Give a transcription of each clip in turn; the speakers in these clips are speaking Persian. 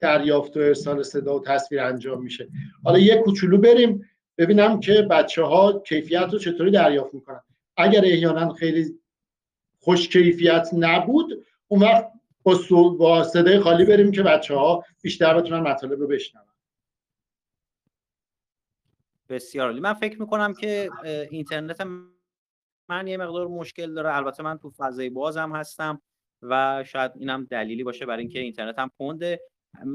دریافت و ارسال صدا و تصویر انجام میشه. حالا یه کوچولو بریم ببینم که بچه ها کیفیت رو چطوری دریافت می‌کنن. اگر احیانا خیلی خوش کیفیت نبود اون وقت با, صدای خالی بریم که بچه ها بیشتر بتونن مطالب رو بشنون. بسیار عالی. من فکر می‌کنم که اینترنت من یه مقدار مشکل داره. البته من تو فضای بازم هستم و شاید اینم دلیلی باشه برای اینکه اینترنت هم کنده.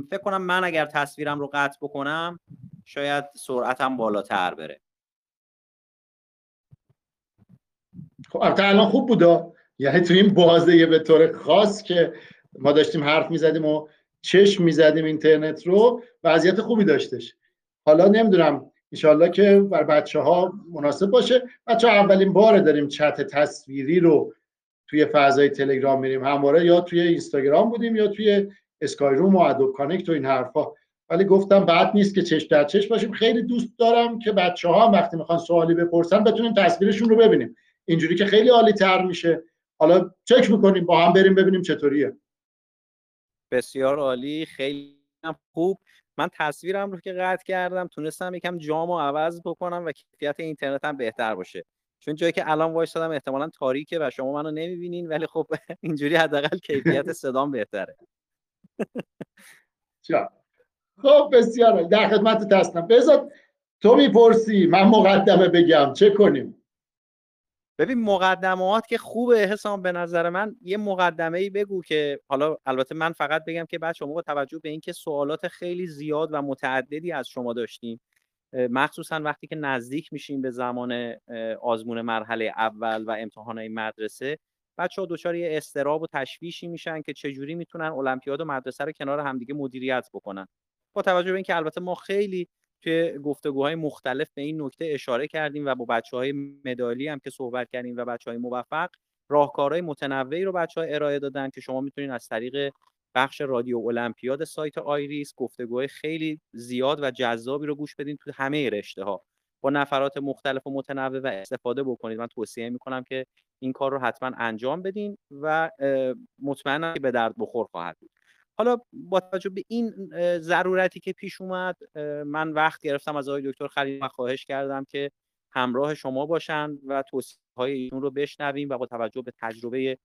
فکر کنم من اگر تصویرم رو قطع بکنم شاید سرعتم بالاتر بره. خب الان خوب بودا یعنی تو این بازه به طور خاص که ما داشتیم حرف می‌زدیم و چشم می‌زدیم اینترنت رو وضعیت خوبی داشتش. حالا نمی‌دونم انشالله که بر بچه ها مناسب باشه. بچه ها اولین بار داریم چت تصویری رو توی فضای تلگرام میریم. همواره یا توی اینستاگرام بودیم یا توی اسکای روم و ادوب کانکت و این حرفا. ولی گفتم بعد نیست که چشم در چشم باشیم. خیلی دوست دارم که بچه ها وقتی می‌خوان سوالی بپرسن بتونیم تصویرشون رو ببینیم. اینجوری که خیلی عالی تر میشه. حالا چک می‌کنیم با هم بریم ببینیم چطوریه. بسیار عالی. خیلی خوب. من تصویرم رو که قطع کردم تونستم یکم جامو عوض بکنم و کیفیت اینترنت هم بهتر باشه. چون جایی که الان وایسادم احتمالا تاریکه و شما منو نمی‌بینین ولی خب اینجوری حداقل کیفیت صدام بهتره. خب بسیار در خدمت هستم. بذار تو می‌پرسی من مقدمه بگم. چه کنیم؟ ببین مقدمات که خوبه حسام به نظر من یه مقدمه ای بگو که حالا البته من فقط بگم که بچه شما با توجه به اینکه سوالات خیلی زیاد و متعددی از شما داشتیم مخصوصا وقتی که نزدیک میشیم به زمان آزمون مرحله اول و امتحانات مدرسه بچه ها دچار یه استراب و تشویشی میشن که چجوری می‌تونن المپیاد و مدرسه رو کنار همدیگه مدیریت بکنن. با توجه به اینکه البته ما خیلی توی گفتگوهای مختلف به این نکته اشاره کردیم و با بچه های مدالی هم که صحبت کردیم و بچه های موفق راهکارهای متنوعی رو بچه ها ارائه دادن که شما می‌تونید از طریق بخش رادیو المپیاد سایت آیریس گفتگوهای خیلی زیاد و جذابی رو گوش بدین تو همه رشته ها با نفرات مختلف و متنوع و استفاده بکنید. من توصیه می‌کنم که این کار رو حتما انجام بدین و مطمئنم که به درد بخور خواهد بود. حالا با توجه به این ضرورتی که پیش اومد من وقت گرفتم از آقای دکتر خلیل و خواهش کردم که همراه شما باشن و توصیه های ایشون رو بشنویم و با توجه به تجربه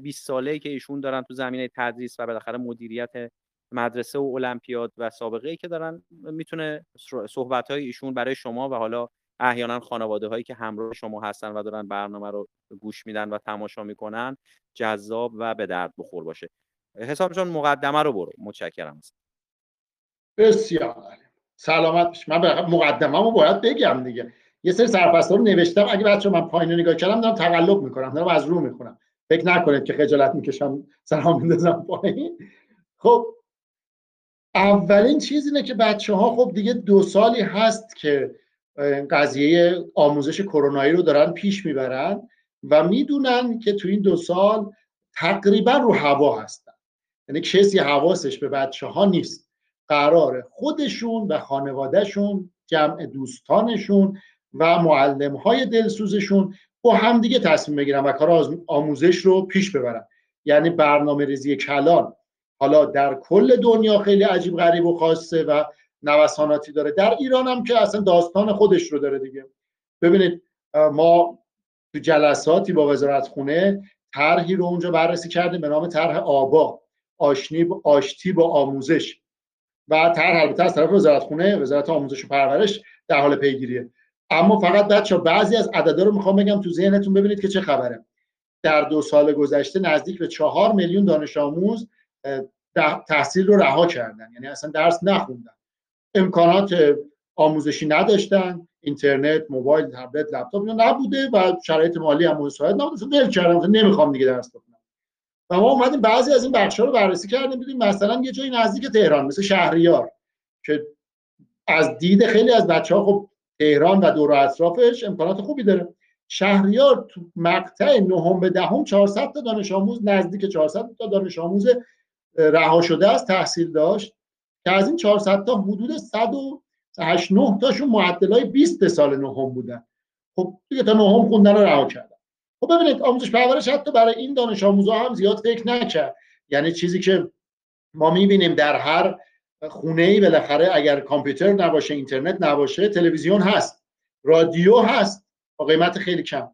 20 ساله که ایشون دارن تو زمینه تدریس و بالاخره مدیریت مدرسه و المپیاد و سابقه ای که دارن می‌تونه صحبت های ایشون برای شما و حالا احیانا خانواده هایی که همراه شما هستن و دارن برنامه رو گوش میدن و تماشا می‌کنن جذاب و به درد بخور باشه. حساب جان مقدمه رو برو. متشکرم. بسیار سلامت بش. من مقدمه رو باید بگم دیگه. یه سری سرفست رو نوشتم. اگه بچه من پایین نگاه کردم دارم تقلب می‌کنم. دارم از رو می‌کنم فکر نکنید که خجالت می‌کشم سلام میندازم پایین. خب اولین چیز اینه که بچه ها خب دیگه دو سالی هست که قضیه آموزش کرونایی رو دارن پیش می‌برن و می‌دونن که تو این دو سال تقریبا رو هوا هستن. یعنی کسی حواسش به بچه ها نیست. قرار خودشون و خانوادهشون جمع دوستانشون و معلم های دلسوزشون با همدیگه تصمیم بگیرن و کار آموزش رو پیش ببرن. یعنی برنامه ریزی کلان. حالا در کل دنیا خیلی عجیب غریب و خاصه و نوساناتی داره. در ایران هم که اصلا داستان خودش رو داره دیگه. ببینید ما تو جلساتی با وزارت خونه طرحی رو اونجا بررسی کردیم به نام طرح آبا آشنی آشتی با آموزش. و طرح البته از طرف وزارت خونه وزارت آموزش و پرورش در حال پیگیریه. اما فقط بچه بعضی از عددا رو می‌خوام بگم تو ذهنتون ببینید که چه خبره. در دو سال گذشته نزدیک به چهار میلیون دانش آموز تحصیل رو رها کردن. یعنی اصلا درس نخوندن. امکانات آموزشی نداشتن. اینترنت موبایل تبلت لپتاپ نبوده و شرایط مالی هم مساعد نبوده. ول کردم نمی‌خوام دیگه درس بخونم. و ما اومدیم بعضی از این بخشا رو بررسی کردیم. دیدیم مثلا یه جایی نزدیک تهران مثل شهریار که از دید خیلی از بچه ها خب تهران و دور و اطرافش امکانات خوبی داره. شهریار تو مقطع نهم به دهم 400 تا دانش آموز نزدیک 400 تا دانش آموز رها شده از تحصیل داشت که از این 400 تا حدود 189 تاشون معدلای 20 سال نهم بودن. خب دیگه تا نهم خوندن رو رها کردن. خب ببینید آموزش پرورش حتی برای این دانش آموزا هم زیاد فکر نکرد. یعنی چیزی که ما می‌بینیم در هر خونه ای بالاخره اگر کامپیوتر نباشه اینترنت نباشه تلویزیون هست رادیو هست با قیمت خیلی کم.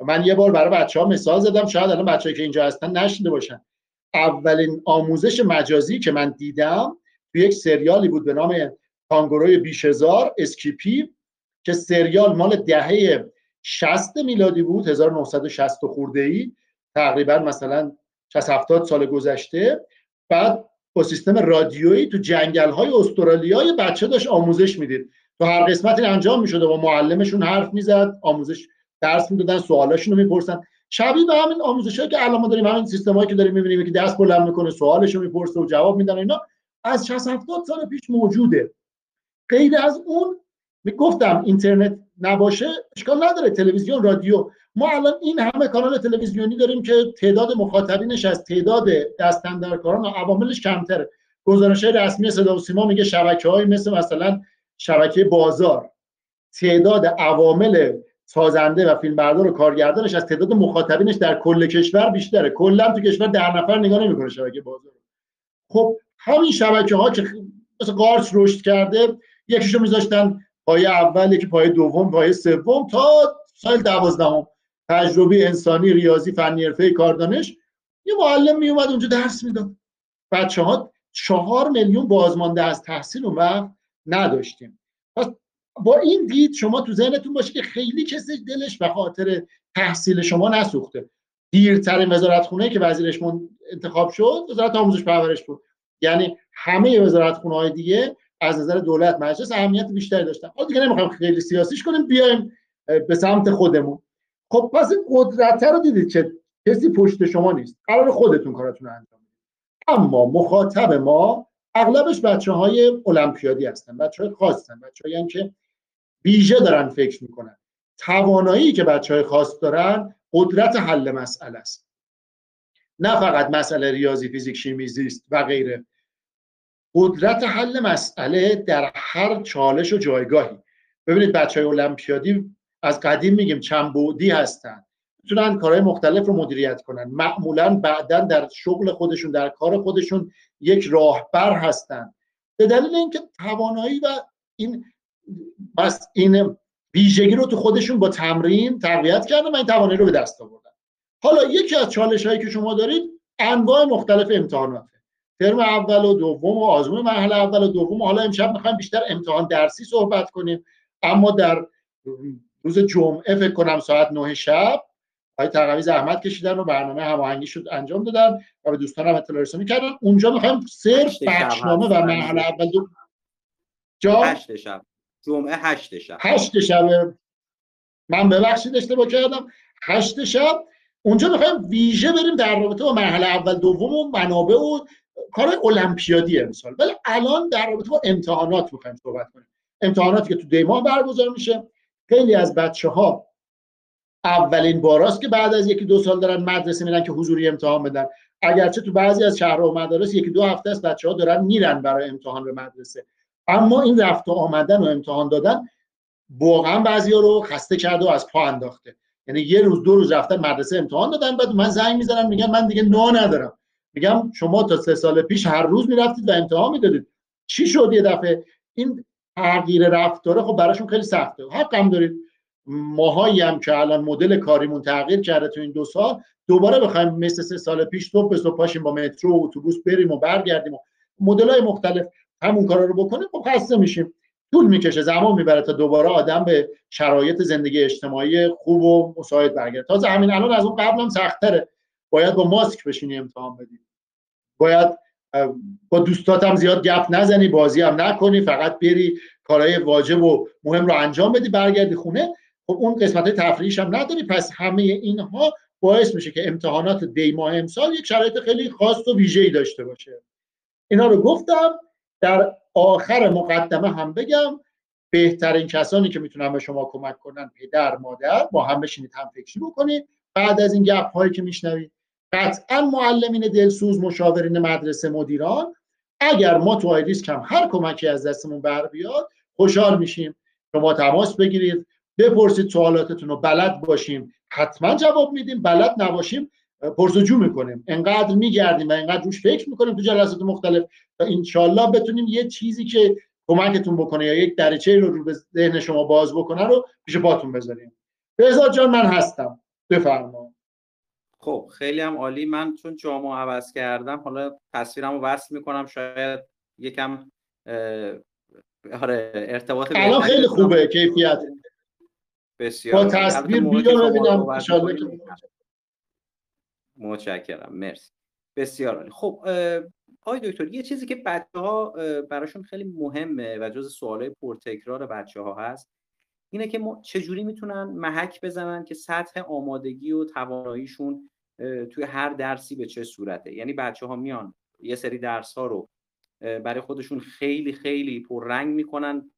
من یه بار برای بچه ها مثال زدم شاید الان بچه‌ای که اینجا هستن نشنیده باشن. اولین آموزش مجازی که من دیدم تو یک سریالی بود به نام کانگوروی بیش هزار اسکیپی که سریال مال دهه 60 میلادی بود 1960 خورده ای تقریبا مثلا 60 70 سال گذشته. بعد با سیستم رادیویی تو جنگل های استرالیا یه بچه داشت آموزش می‌دید. تو هر قسمتی انجام می‌شده و معلمشون حرف می‌زد آموزش درس می‌دادن سوالاشون رو می‌پرسن. شبیه به همین آموزش که الان ما داریم همین سیستمایی که داریم می‌بینیم که دست بلند می‌کنه سوالش رو می‌پرسه و جواب میدن اینا از 60 70 سال پیش موجوده. غیر از اون گفتم اینترنت نباشه اشکال نداره تلویزیون رادیو. ما الان این همه کانال تلویزیونی داریم که تعداد مخاطبینش از تعداد دستندرکاران و عواملش کمتره. گزارش رسمی صدا و سیما میگه شبکه های مثل مثلا شبکه بازار تعداد عوامل سازنده و فیلمبردار و کارگردانش از تعداد مخاطبینش در کل کشور بیشتره. کلا تو کشور ده نفر نگاه نمی‌کنه شبکه بازار خب همین شبکه ها که مثل قارچ رشد کرده یکیشو میذاشتن پای اول یکی پای دوم پای سوم تا سال دوازدهم. تجربه انسانی ریاضی فنی حرفه کاردانش. یه معلم می اومد اونجا درس می‌داد. بچه ها چهار میلیون بازمانده از تحصیل اون وقت نداشتیم. پس با این دید شما تو ذهنتون باشه که خیلی کسی دلش به خاطر تحصیل شما نسوخته. دیرترین وزارت خونه که وزیرش انتخاب شد وزارت آموزش پرورش بود. یعنی همه وزارت خونه های دیگه از نظر دولت مجلس اهمیت بیشتری داشتن. حالا دیگه نمی‌خوایم خیلی سیاسیش کنیم بیایم به سمت خودمون. خب پس این قدرت رو دیدید که کسی پشت شما نیست. قرار خودتون کاراتون رو انجام بدید. اما مخاطب ما اغلبش بچه های المپیادی هستن بچه های خاص هستن بچه که ویژه دارن فکر می‌کنن. توانایی که بچه های خاص دارن قدرت حل مسئله است. نه فقط مسئله ریاضی فیزیک شیمی زیست و غیره. قدرت حل مسئله در هر چالش و جایگاهی. ببینید بچه های المپیادی از قدیم میگیم چند بودی هستن. می‌تونن کارهای مختلف رو مدیریت کنن. معمولا بعدا در شغل خودشون در کار خودشون یک راهبر هستن. به دلیل اینکه توانایی و این بس این ویژگی رو تو خودشون با تمرین تقویت کردن و این توانایی رو به دست آوردن. حالا یکی از چالش هایی که شما دارید انواع مختلف امتحاناته ترم اول و دوم و آزمون مرحله اول و دوم. حالا امشب می‌خوایم بیشتر امتحان درسی صحبت کنیم. اما در روز جمعه فکر کنم ساعت 9 شب آقای تقوی زحمت کشیدن و برنامه هماهنگی شد انجام دادن و به دوستان هم اطلاع رسانی کردن. اونجا می‌خوایم صرف بخشنامه و مرحله اول دو جا جمعه هشت شب. هشت شب. من ببخشید اشتباه کردم. هشت شب. اونجا می‌خوایم ویژه بریم در رابطه با مرحله اول دوم و منابع و کار المپیادی امسال. ولی الان در رابطه با امتحانات می‌خوایم صحبت کنیم. امتحاناتی که تو دیماه برگزار میشه. خیلی از بچه ها اولین باراست که بعد از یکی دو سال دارن مدرسه میرن که حضوری امتحان بدن. اگرچه تو بعضی از شهرها و مدارس یکی دو هفته است بچه ها دارن میرن برای امتحان به مدرسه. اما این رفت و آمدن و امتحان دادن واقعا بعضی ها رو خسته کرده و از پا انداخته. یعنی یه روز دو روز رفتن مدرسه امتحان دادن بعد من زنگ می‌زنم میگن من دیگه نا ندارم. میگم شما تا سه سال پیش هر روز می‌رفتید و امتحان می‌دادید. چی شد یه دفعه؟ این تغییر رفتاره خب براشون خیلی سخته. حق هم دارید. ماهایی هم که الان مدل کاریمون تغییر کرده تو این دو سال دوباره بخوایم مثل سه سال پیش صبح به صبح پاشیم با مترو و اتوبوس بریم و برگردیم و مدل های مختلف. همون کارا رو بکنیم خب خسته میشیم. طول می‌کشه زمان می‌بره تا دوباره آدم به شرایط زندگی اجتماعی خوب و مساعد برگرده. تازه همین الان از اون قبل هم سختره باید با ماسک بشینی امتحان بدی. باید با دوستات هم زیاد گپ نزنی بازی هم نکنی فقط بری کارهای واجب و مهم رو انجام بدی برگردی خونه. خب اون قسمت تفریحش هم نداری. پس همه اینها باعث میشه که امتحانات دی ماه امسال یک شرایط خیلی خاص و ویژه‌ای داشته باشه. اینا رو گفتم. در آخر مقدمه هم بگم بهترین کسانی که می‌تونن به شما کمک کنن پدر مادر با هم بشینید هم فکری بکنید. بعد از این گپ هایی که میشنوید قطعا معلمین دلسوز مشاورین مدرسه مدیران اگر ما تو آیریس کم هر کمکی از دستمون بر بیاد خوشحال میشیم. شما تماس بگیرید. بپرسید سوالاتتون رو بلد باشیم. حتما جواب میدیم. بلد نباشیم. پرسجو می‌کنیم. انقدر میگردیم و انقدر روش فکر می‌کنیم تو جلسات مختلف تا انشالله بتونیم یه چیزی که کمکتون بکنه یا یک درچه رو رو به ذهن شما باز بکنه رو پیش پاتون بذاریم. بهزاد جان من هستم. بفرما. خب خیلی هم عالی. من چون جامعه عوض کردم حالا تصویرم رو وصل می‌کنم. شاید یکم آره ارتباط الان خیلی خوبه کیفیت. بسیار با تصویر بیا ببینم. متشکرم مرسی. بسیار عالی. خب آقای دکتر یه چیزی که بچه ها براشون خیلی مهمه و جز سوالای پرتکرار بچه ها هست اینه که ما چجوری می‌تونن محک بزنن که سطح آمادگی و تواناییشون توی هر درسی به چه صورته؟ یعنی بچه ها میان یه سری درس ها رو برای خودشون خیلی خیلی پررنگ می‌کنن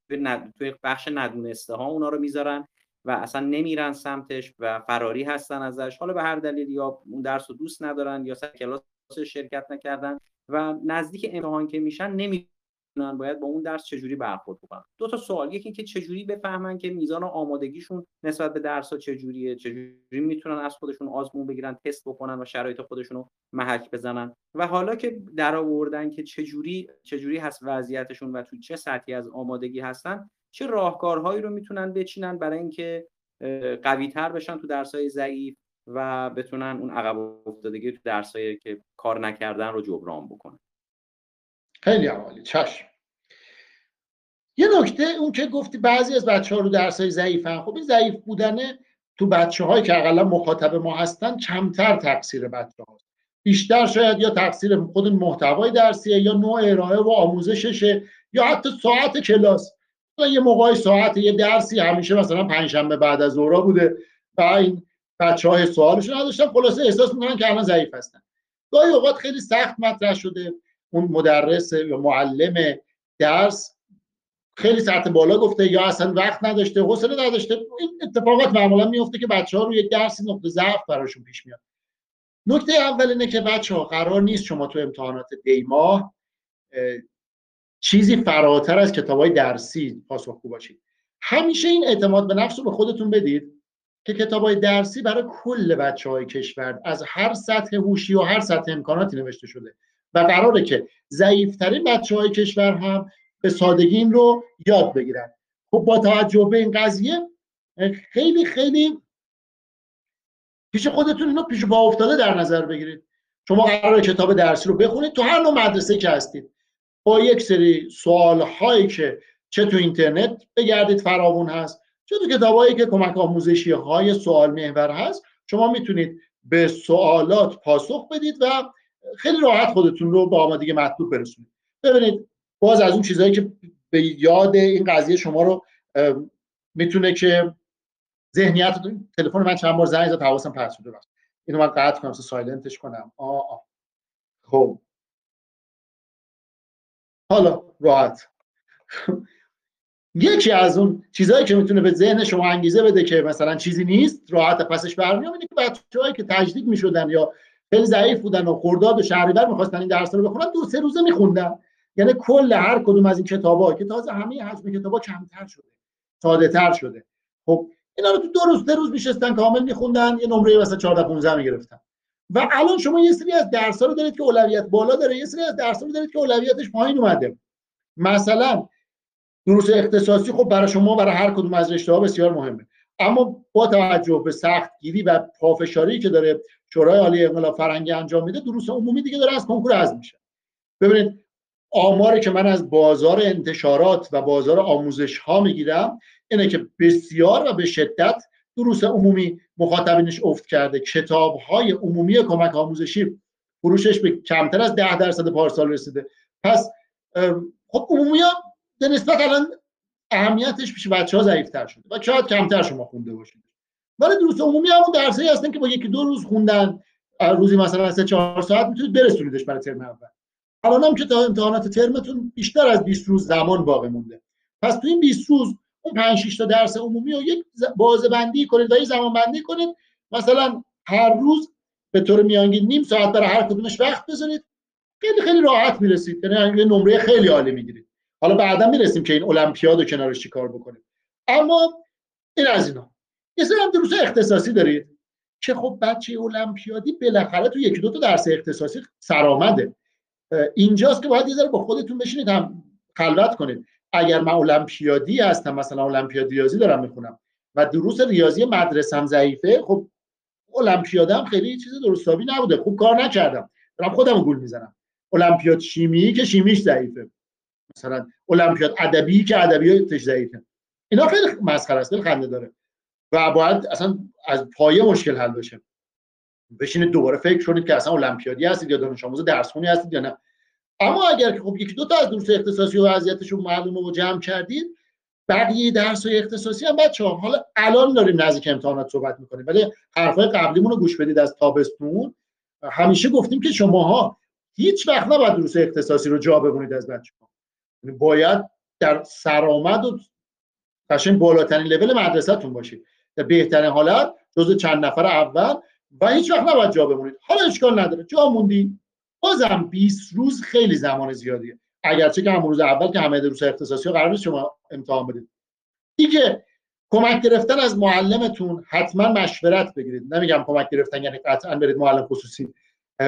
توی بخش ندونسته ها اونا رو می‌ذارن و اصلا نمیرن سمتش و فراری هستن ازش. حالا به هر دلیل یا اون درس رو دوست ندارن یا سر کلاس شرکت نکردن و نزدیک امتحان که میشن نمی باید با اون درس چجوری برخورد بکنن. دو تا سوال یکی اینکه چجوری بفهمن که میزان آمادگیشون نسبت به درس ها چجوریه چجوری می‌تونن از خودشون آزمون بگیرن تست بکنن و شرایط خودشون رو محک بزنن. و حالا که در آوردن که چجوری چجوری هست وضعیتشون و تو چه سطحی از آمادگی هستن چه راهکارهایی رو می‌تونن بچینن برای اینکه قوی تر بشن تو درس های ضعیف و بتونن اون عقب افتادگی تو درسایی که کار نکردن رو جبران بکنن؟ خیلی عالی. چشم. یه نکته اون که گفتی بعضی از بچه ها رو درس های ضعیفن. خب این ضعیف بودنه تو بچه هایی که اقلا مخاطب ما هستن کمتر تقصیر بچه ها بیشتر شاید یا تقصیر خود محتوای درسیه یا نوع ارائه و آموزششه یا حتی ساعت کلاس. یه موقعی ساعت یه درسی همیشه مثلا پنجشنبه بعد از ظهر بوده. و این بچه های سوالشون نداشتن. خلاصه احساس می‌کنن که الان ضعیف هستن. گاهی اوقات خیلی سخت مطرح شده اون مدرس یا معلم درس خیلی سطح بالا گفته یا اصلا وقت نداشته حوصله نداشته. این اتفاقات معمولا میفته که بچه ها رو یک درسی نقطه ضعف براشون پیش میاد. نکته اول اینه که بچه ها قرار نیست شما تو امتحانات دیماه چیزی فراتر از کتاب های درسی پاسخگو باشید همیشه این اعتماد به نفس رو به خودتون بدید که کتاب های درسی برای کل بچه های کشور از هر سطح هوشی و هر سطح امکاناتی نوشته شده و قراره که ضعیفترین بچه های کشور هم به سادگی این رو یاد بگیرن. خب با توجه به این قضیه خیلی خیلی پیش خودتون اینو پیش با افتاده در نظر بگیرید. شما قرار کتاب درسی رو بخونید تو هر نوع مدرسه که هستید. با یک سری سوال هایی که چه تو اینترنت بگردید فراوون هست چه تو کتابایی که کمک آموزشی های سوال محور هست شما می‌تونید به سوالات پاسخ بدید و خیلی راحت خودتون رو به آمادگی مطلوب برسونید. ببینید باز از اون چیزهایی که به یاد این قضیه شما رو می‌تونه که ذهنیت تلفن من چند بار زنگ زد حواسم پرت شده اینو من قطع کنم سایلنتش کنم. آ خب. حالا راحت. یکی از اون چیزهایی که می‌تونه به ذهن شما انگیزه بده که مثلا چیزی نیست راحت پسش برمیام اینه که بچه‌هایی که تجدید می‌شدن یا خیلی ضعیف بودن و خرداد و شهریور می‌خواستن این درس رو بخونن دو سه روزه میخوندن. یعنی کل هر کدوم از این کتابا که تازه همه حجم کتابا کمتر شده ساده تر شده. خب اینا رو تو دو روز سه روز میشستن کامل میخوندن یه نمره مثلا 14 15 می‌گرفتن. و الان شما یه سری از درس رو دارید که اولویت بالا داره یه سری از درس رو دارید که اولویتش پایین اومده. مثلا دروس اختصاصی خب برای شما برای هر کدوم از رشته ها بسیار مهمه. اما با توجه به سخت گیری و پافشاری که داره شورای عالی انقلاب فرنگی انجام میده دروس عمومی دیگه داره از کنکور از میشه. ببینید آماری که من از بازار انتشارات و بازار آموزش ها می‌گیرم اینه که بسیار و به شدت دروس عمومی مخاطبینش افت کرده. کتاب های عمومی کمک آموزشی فروشش به کمتر از ده درصد پارسال رسیده. پس خب عمومی ها به نسبت الان اهمیتش پیش بچه ها ضعیفتر شده و شاید کمتر شما خونده باشید. ولی دروس عمومی همون درسی هستن که با یکی دو روز خوندن روزی مثلا سه چهار ساعت می‌تونید برسونیدش برای ترم اول. الان هم که تا امتحانات ترمتون بیشتر از 20 روز زمان باقی مونده. پس تو این 20 روز 5 6 تا درس عمومی رو یک بازه بندی کنید و یک زمان بندی کنید. مثلا هر روز به طور میانگین نیم ساعت برای هر کدومش وقت بذارید. خیلی خیلی راحت می‌رسید. یعنی نمره خیلی عالی می‌گیرید. حالا بعدا می‌رسیم که این المپیاد رو کنارش چیکار بکنیم. اما این از اینا. یه سری هم دروس اختصاصی دارید که خب بچه المپیادی بالاخره تو یکی دو تا درس اختصاصی سرآمده. اینجاست که باید یه ذره با خودتون بشینید هم خلوت کنید. اگر من المپیادی هستم مثلا المپیاد ریاضی دارم می‌خونم و دروس ریاضی مدرسم ضعیفه خب المپیادم خیلی چیز درستابی نبوده. خوب کار نکردم. دارم خودم گول می‌زنم. المپیاد شیمی که شیمیش ضعیفه. مثلا المپیاد ادبی که ادبیاتش ضعیفه. اینا خیلی مسخره است خنده داره. و باید اصلا از پایه مشکل حل بشه. بشینید دوباره فکر کنید که اصلا المپیادی هستید یا دانش آموز درسخونی هستید یا نه. اما اگر که خب یکی دو تا از دروس اختصاصی و وضعیتشون معلومه و جمع کردید بقیه درس های اختصاصی هم بچه ها حالا الان داریم نزدیک امتحانات صحبت می‌کنیم ولی حرفای قبلیمون رو گوش بدید از تابستون. همیشه گفتیم که شماها هیچ وقت نباید دروس اختصاصی رو جا ببونید از بچه ها یعنی باید در سرآمد و قشنگ بالاترین لول مدرسهتون باشید. در بهترین حالت جزو چند نفر اول و هیچ وقت نباید جا بمونید. حالا اشکال نداره. جا موندی. بازم 20 روز خیلی زمان زیادیه. اگرچه که همون روز اول که همه دروس اختصاصی قرار شما امتحان بدید. دیگه کمک گرفتن از معلمتون حتما مشورت بگیرید. نمیگم کمک گرفتن یعنی قطعا برید معلم خصوصی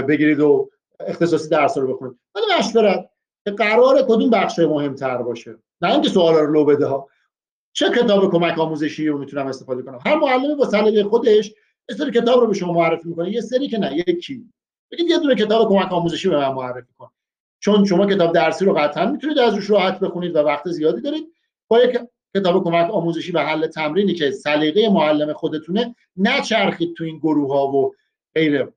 بگیرید و اختصاصی درس رو بخونید. ولی مشورت که قرار کدوم بخش مهمتر باشه. نه اینکه سوالا رو لو بده ها. چه کتاب کمک آموزشی رو می‌تونم استفاده کنم؟ هر معلمی با سلیقه خودش یه سری کتاب رو به شما معرفی می‌کنه. یه سری که نه یکی. بگید یه دونه کتاب کمک آموزشی به من معرفی کن. چون شما کتاب درسی رو قطعا می‌تونید از روش راحت بخونید و وقت زیادی دارید. با یک کتاب کمک آموزشی و حل تمرینی که سلیقه معلم خودتونه نچرخید تو این گروه ها و غیره.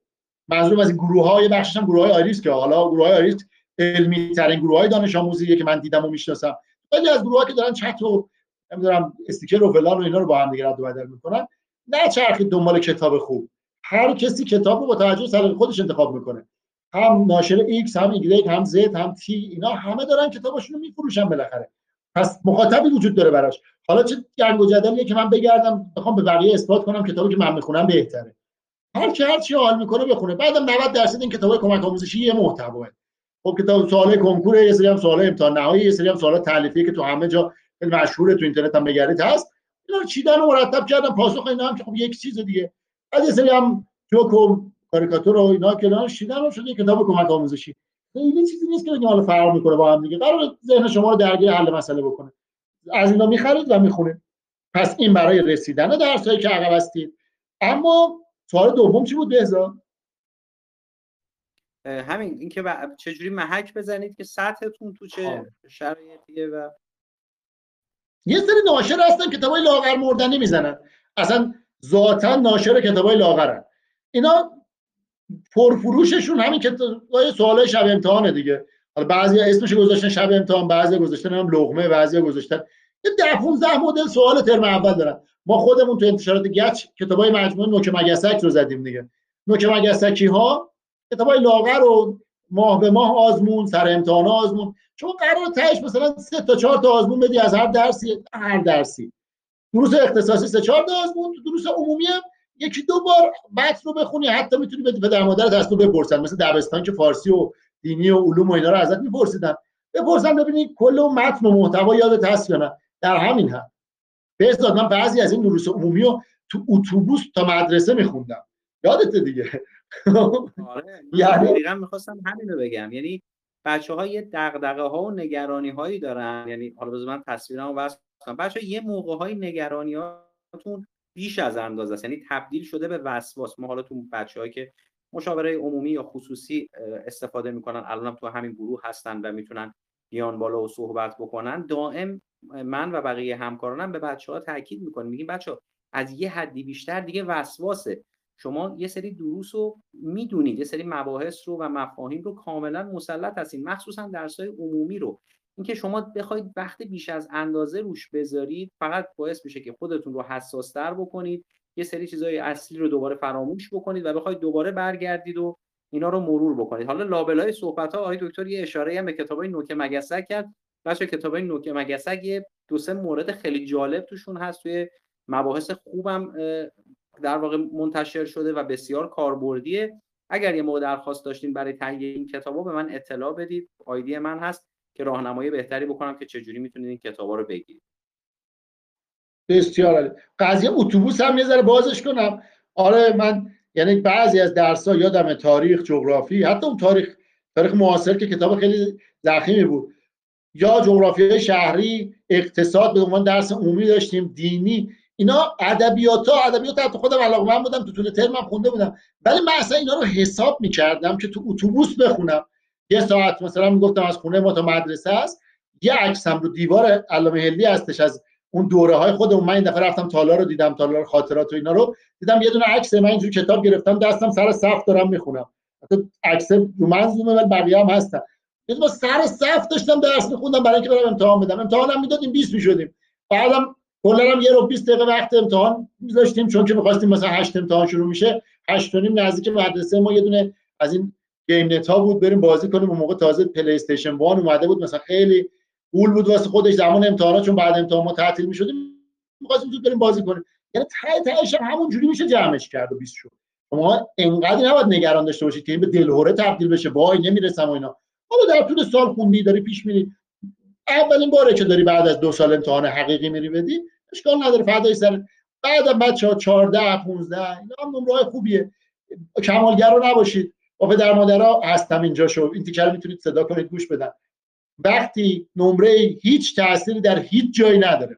منظورم از این گروه های بخشش هم گروه های آریس که حالا گروه های آریس علمی ترین گروه های دانش آموزی که من دیدم و می‌شناسم. خیلی از گروه ها که دارن چت و نمی‌دونم استیکر و فلان و اینا رو با هم دیگه رد و بدل می‌کنن نچرخید دنبال کتاب خوب. هر کسی کتاب رو با توجه سلیقه خودش انتخاب می‌کنه. هم ناشر X هم Y هم Z هم T اینا همه دارن کتاباشونو میفروشن بالاخره. پس مخاطبی وجود داره براش. حالا چه جنگ و جدلیه که من بگردم بخوام به بقیه اثبات کنم کتابی که من می‌خونم بهتره. هر کی هر چی حال می‌کنه بخونه. بعدم 90 درصد این کتابای کمک آموزشی یه محتواه. خب کتاب سوال کنکور یه سری هم سوال امتحان نهایی یه سری هم سوال تعلیفی که تو همه جا مشهوره تو اینترنت هم بگردید. هست. اینا چیدن و مرتب کردم پاسخ اینا هم که خب یک چیز دیگه. بعد یه سری هم جوک و کاریکاتور و اینا که شیدن شده کتاب کمک آموزشی. خیلی چیزی نیست که حالا فرق می‌کنه با هم دیگه. قرار ذهن شما رو درگیر حل مسئله بکنه. از اینا می‌خرید و می‌خونید. پس این برای رسیدن درسایی که عقب هستید. اما سوال دوم چی بود بهزاد؟ همین اینکه چجوری محک بزنید که سطحتون تو چه شرایطیه و یه سری ناشر هستن کتابای لاغر مردنی می‌زنن. اصلا ذاتا ناشر کتابای لاغرن. اینا پرفروششون همین کتابای سوالای شب امتحانه دیگه. حالا بعضی اسمش گذاشتن شب امتحان بعضی گذاشتن هم لغمه بعضی گذاشتن. یه ده 15 مدل سوال ترم اول دارن. ما خودمون تو انتشارات گچ کتابای مجموعه نوک مگسک رو زدیم دیگه. نوک مگسکی ها کتابای لاغر و ماه به ماه آزمون سر امتحان آزمون. شما قرار تهش مثلا سه تا چهار تا آزمون بدی از هر درسی هر درسی. دروس اختصاصی سه چهار آزمون تو دروس عمومی هم یکی دو بار متن رو بخونی حتی می‌تونی بدی پدر مادرت از تو بپرسن. مثل دبستان که فارسی و دینی و علوم و اینا رو ازت میپرسیدن. بپرسن ببینی کل و متن و محتوا یادت هست یا نه. در همین هم بهزاد من بعضی از این دروس عمومی رو تو اتوبوس تا مدرسه میخوندم. یادت دیگه. آره. یعنی دقیقا می‌خواستم همین رو بگم. یعنی بچه ها یه دغدغه ها و نگرانی هایی دارن. یعنی حالا بذار من تصویرمو وصل کنم بچه یه موقع های نگرانی هاتون بیش از اندازه است. یعنی تبدیل شده به وسواس. ما حالا تو بچه‌هایی که مشاوره عمومی یا خصوصی استفاده می‌کنن الان تو همین گروه هستن و می‌تونن بیان بالا و صحبت بکنن دائم من و بقیه همکارانم به بچه ها تاکید می‌کنیم. میگیم بچه از یه حدی بیشتر دیگه وسواسه. شما یه سری دروس رو می‌دونید. یه سری مباحث رو و مفاهیم رو کاملا مسلط هستین. مخصوصا درسای عمومی رو. اینکه شما بخواید وقت بیش از اندازه روش بذارید فقط باعث میشه که خودتون رو حساستر بکنید یه سری چیزای اصلی رو دوباره فراموش بکنید و بخواید دوباره برگردید و اینا رو مرور بکنید. حالا لابلای صحبت ها آقای دکتر یه اشاره هم به کتابای نوک مگسک کرد. بچه کتابای نوک مگسک یه دو سه مورد خیلی جالب توشون هست. توی مباحث خوبم در واقع منتشر شده و بسیار کاربردیه. اگر یه موقع درخواست داشتین برای تهیه این کتابا به من اطلاع بدید. آیدی من هست. که راهنمایی بهتری بکنم که چجوری می‌تونید این کتابا رو بگیرید. بسیار عالی. قضیه اتوبوس هم یه ذره بازش کنم. آره من یعنی بعضی از درس ها یادم تاریخ جغرافی حتی اون تاریخ تاریخ معاصر که کتاب خیلی زخیمی بود. یا جغرافی شهری اقتصاد به عنوان درس عمومی داشتیم دینی اینا ادبیات ها ادبیات حتی خودم علاقه من بودم تو طول ترمم خونده بودم. ولی من اصلا اینا رو حساب می‌کردم که تو اتوبوس بخونم. یه ساعت مثلا می‌گفتم از خونه ما تا مدرسه است یه عکسم رو دیوار علامه هلی هستش از اون دوره های خودمون. من این دفعه رفتم تالا رو دیدم تالار خاطرات و اینا رو. دیدم یه دونه عکس من اینجور کتاب گرفتم دستم سر صف دارم می‌خونم. عکس رو من ولی بقیه هم هستن. با سر صف داشتم درس میخوندم برای اینکه برم امتحان بدم. امتحانم می‌دادیم 20 می‌شدیم. بعدم کلا هم یه رو 20 دقیقه وقت امتحان میذاشتیم چون که می‌خواستیم مثلا 8 امتحان شروع میشه. 8 نیم نزدیک مدرسه ما یه دونه از این گیم نت ها بود بریم بازی کنیم. اون موقع تازه PlayStation 1 اومده بود. مثلا خیلی پول بود واسه خودش. زمان امتحانات چون بعد امتحان ما تعطیل می‌شدیم می‌خواستیم زود بریم بازی کنیم. یعنی ته تهش همون جوری میشه جمعش کرد و 20 شد. شما انقدر نباید نگران داشته باشید که این به دلهوره تبدیل بشه. وای نمی‌رسم و اینا. حالا در طول سال خوندی داری پیش میری. اولین باره که داری بعد از دو سال امتحان حقیقی میری بدی اشکال نداره. فدای سر بعد بچه ها 14 15 اینا هم نمره خوبیه. کمالگر رو نباشید. با پدر مادرها هستم اینجا شو این تیکر می‌تونید صدا کنید گوش بدن. وقتی نمره هیچ تأثیری در هیچ جایی نداره.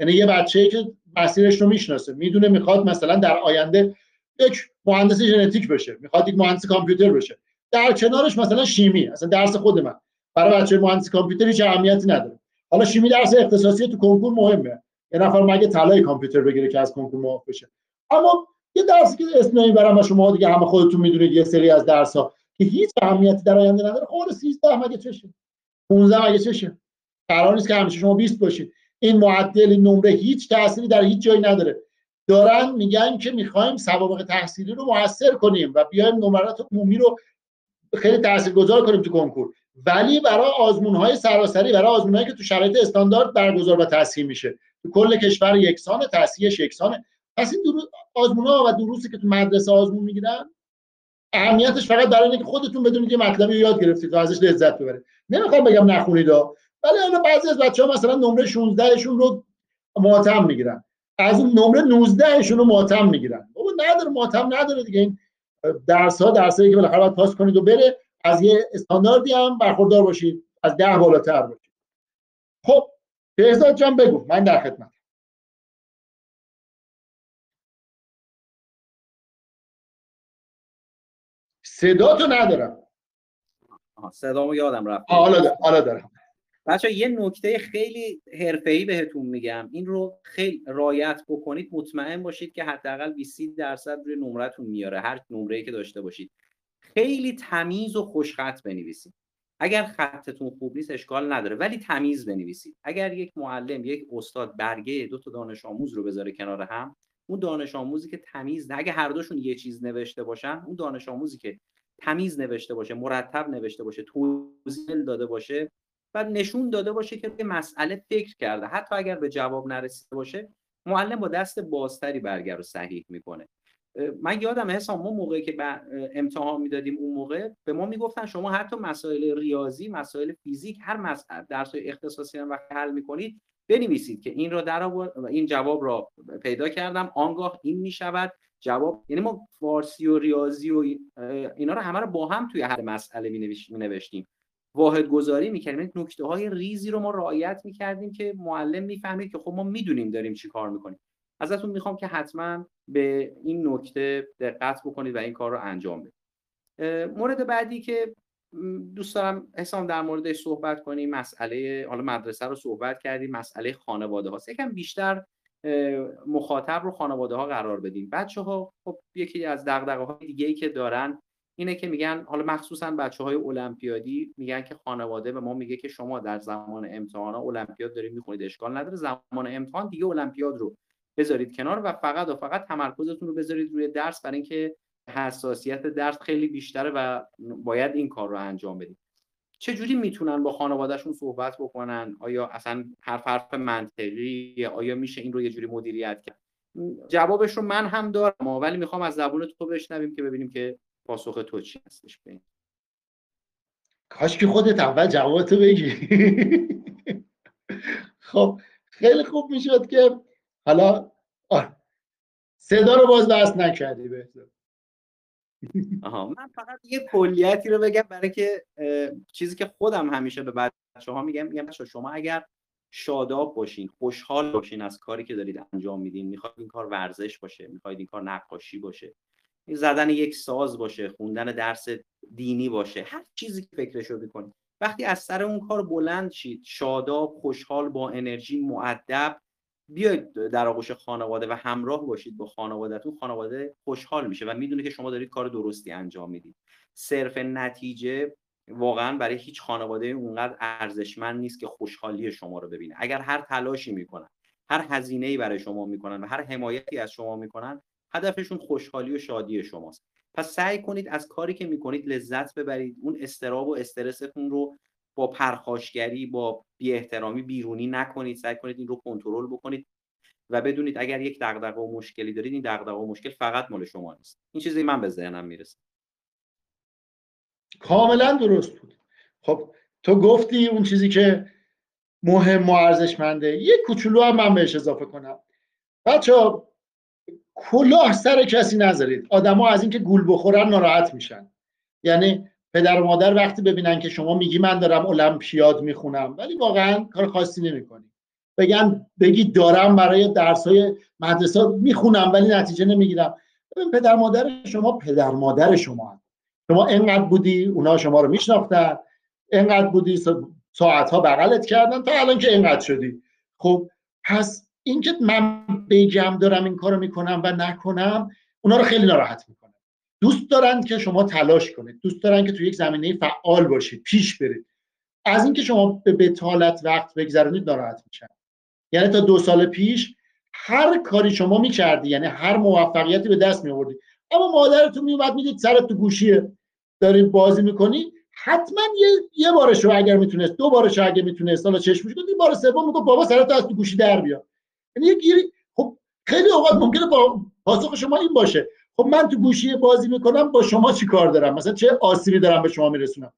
یعنی یه بچه که مسیرش رو می‌شناسه می‌دونه می‌خواد مثلا در آینده یک مهندس ژنتیک بشه می‌خواد یک مهندس کامپیوتر بشه. در کنارش مثلا شیمی اصلا درس خود من. برای بچه مهندس کامپیوتر هیچ اهمیتی نداره. حالا شیمی درس اختصاصی تو کنکور مهمه. یه نفر مگه طلای کامپیوتر بگیره که از کنکور معاف بشه. اما یه درسی که اسم نمی‌برم و شما دیگه همه خودتون می‌دونید یه سری از درس ها که هیچ اهمیتی در آینده نداره. خب 13 مگه چشه 15 مگه چشه. قرار نیست که همیشه شما 20 باشید. این معدل این نمره هیچ تأثیری در هیچ جایی نداره. دارن میگن که می‌خوایم سوابق تحصیلی رو موثر کنیم و بیایم نمرات عمومی رو خیلی تاثیرگذار کنیم تو کنکور. ولی برای آزمون های سراسری برای آزمون هایی که تو شرایط استاندارد برگزار و تصحیح میشه. تو کل کشور یکسان تصحیحش یکسانه. پس این درو... آزمون ها و دروسی که تو مدرسه آزمون می‌گیرن اهمیتش فقط برای اینکه خودتون بدونید یه مطلبی یاد گرفتید و ازش لذت ببرید. نمی‌خوام بگم نخونید ولی الان بعضی از بچه ها مثلا نمره 16 شون رو ماتم می‌گیرن. از نمره 19 شون رو ماتم می‌گیرن. بابا نداره ماتم نداره دیگه. این درس ها درس که بالاخره باید پاس کنید و بره از یه استانداردی هم برخوردار باشید. از ده بالاتر باشید. خب بهزاد جان بگو. من در خدمت صدا تو ندارم صدامو یادم رفت. حالا حالا دارم. بچه یه نکته خیلی حرفه‌ای بهتون میگم. این رو خیلی رایت بکنید مطمئن باشید که حداقل 20 درصد روی نمرتون میاره. هر نمره‌ای که داشته باشید. خیلی تمیز و خوشخط بنویسید. اگر خطتون خوب نیست اشکال نداره. ولی تمیز بنویسید. اگر یک معلم یک استاد برگه دو تا دانش آموز رو بذاره کنار هم اون دانش آموزی که تمیز نه اگه هر دوشون یه چیز نوشته باشن اون دانش آموزی که تمیز نوشته باشه مرتب نوشته باشه توضیح داده باشه و نشون داده باشه که به مسئله فکر کرده. حتی اگر به جواب نرسیده باشه معلم با دست بازتری برگر رو صحیح می‌کنه. من یادم حسام ما موقعی که امتحان می‌دادیم اون موقع به ما می‌گفتن شما حتی مسائل ریاضی مسائل فیزیک هر مسئله درس اختصاصی هم وقتی حل می‌کنید بنویسید که این را در این جواب را پیدا کردم. آنگاه این می‌شود جواب یعنی ما فارسی و ریاضی و اینا رو همه رو با هم توی هر مسئله می نوشتیم واحد گذاری می‌کردیم این نکته های ریزی رو ما رعایت می‌کردیم که معلم می‌فهمید که خب ما می‌دونیم داریم چی کار می‌کنیم. ازتون می‌خوام که حتما به این نکته دقت بکنید و این کار رو انجام بدید. مورد بعدی که دوست دارم حسام در موردش صحبت کنیم مسئله حالا مدرسه رو صحبت کردیم مسئله خانواده هاست یکم بیشتر مخاطب رو خانواده ها قرار بدیم بچه ها خب یکی از دغدغه های دیگه ای که دارن اینه که میگن حالا مخصوصا بچه های المپیادی میگن که خانواده به ما میگه که شما در زمان امتحان المپیاد دارید می‌خونید اشکال نداره. زمان امتحان دیگه المپیاد رو بذارید کنار و فقط و فقط تمرکزتون رو بذارید روی درس برای اینکه حساسیت درس خیلی بیشتره و باید این کار رو انجام بدید. چه جوری می‌تونن با خانوادهشون صحبت بکنن؟ آیا اصلا حرف حرف منطقی؟ آیا میشه این رو یه جوری مدیریت کرد؟ جوابش رو من هم دارم ولی می‌خوام از زبون تو بشنویم که ببینیم که پاسخ تو چی هستش. به کاش که خودت اول جوابتو بگی. خب خیلی خوب می‌شد که حالا صدا رو باز بس نکردی بهتر. آها. من فقط یه کلیتی رو بگم برای که چیزی که خودم همیشه به بچه ها میگم میگم شما اگر شاداب باشین خوشحال باشین از کاری که دارید انجام میدین می‌خواید این کار ورزش باشه می‌خواید این کار نقاشی باشه زدن یک ساز باشه خوندن درس دینی باشه هر چیزی که فکرش رو بکنید. وقتی از سر اون کار بلند شید شاداب خوشحال با انرژی معدب بیاید در آغوش خانواده و همراه باشید با خانوادهتون. خانواده خوشحال میشه و می‌دونه که شما دارید کار درستی انجام می‌دید. صرف نتیجه واقعا برای هیچ خانواده اونقدر ارزشمند نیست که خوشحالی شما رو ببینه. اگر هر تلاشی می‌کنن هر هزینه ای برای شما می‌کنن و هر حمایتی از شما می‌کنن هدفشون خوشحالی و شادی شماست. پس سعی کنید از کاری که می‌کنید لذت ببرید. اون استراب و استرستون رو با پرخاشگری با بی احترامی بیرونی نکنید. سعی کنید این رو کنترل بکنید و بدونید اگر یک دغدغه و مشکلی دارید این دغدغه و مشکل فقط مال شما نیست. این چیزی من به ذهنم می‌رسه. کاملا درست بود. خب تو گفتی اون چیزی که مهم و ارزشمنده. یه کوچولو هم من بهش اضافه کنم. بچه کلاه سر کسی نذارید. آدما از اینکه گول بخورن ناراحت میشن. یعنی پدر و مادر وقتی ببینن که شما میگی من دارم المپیاد می‌خونم ولی واقعا کار خاصی نمی‌کنی. بگن بگی دارم برای درس های مدرسه می‌خونم ولی نتیجه نمی‌گیرم. پدر مادر شما پدر مادر شما هم. شما انقدر بودی اونا شما رو میشناختن. انقدر بودی ساعت ها بغلت کردن تا الان که انقدر شدی. خب پس اینکه من بگم دارم این کارو می‌کنم و نکنم اونا رو خیلی ناراحت می‌کنه. دوست دارن که شما تلاش کنید. دوست دارن که تو یک زمینه فعال باشید پیش برید. از اینکه شما به بتالت وقت بگذرونید ناراحت میشن. یعنی تا دو سال پیش هر کاری شما می‌کردی یعنی هر موفقیتی به دست میآوردی. اما مادرتون میومد می‌دید سرت تو گوشیه داری بازی می‌کنی. حتما یه یه بارش رو اگر می‌تونست دو بارش اگر می‌تونست حالا چشمش کنید بار سوم میگه بابا سرت از تو گوشی در بیا. یعنی یه گیری خب خیلی اوقات ممکنه با پاسخ شما این باشه. خب من تو گوشی بازی می‌کنم با شما چی کار دارم؟ مثلا چه آسیبی دارم به شما میرسونم؟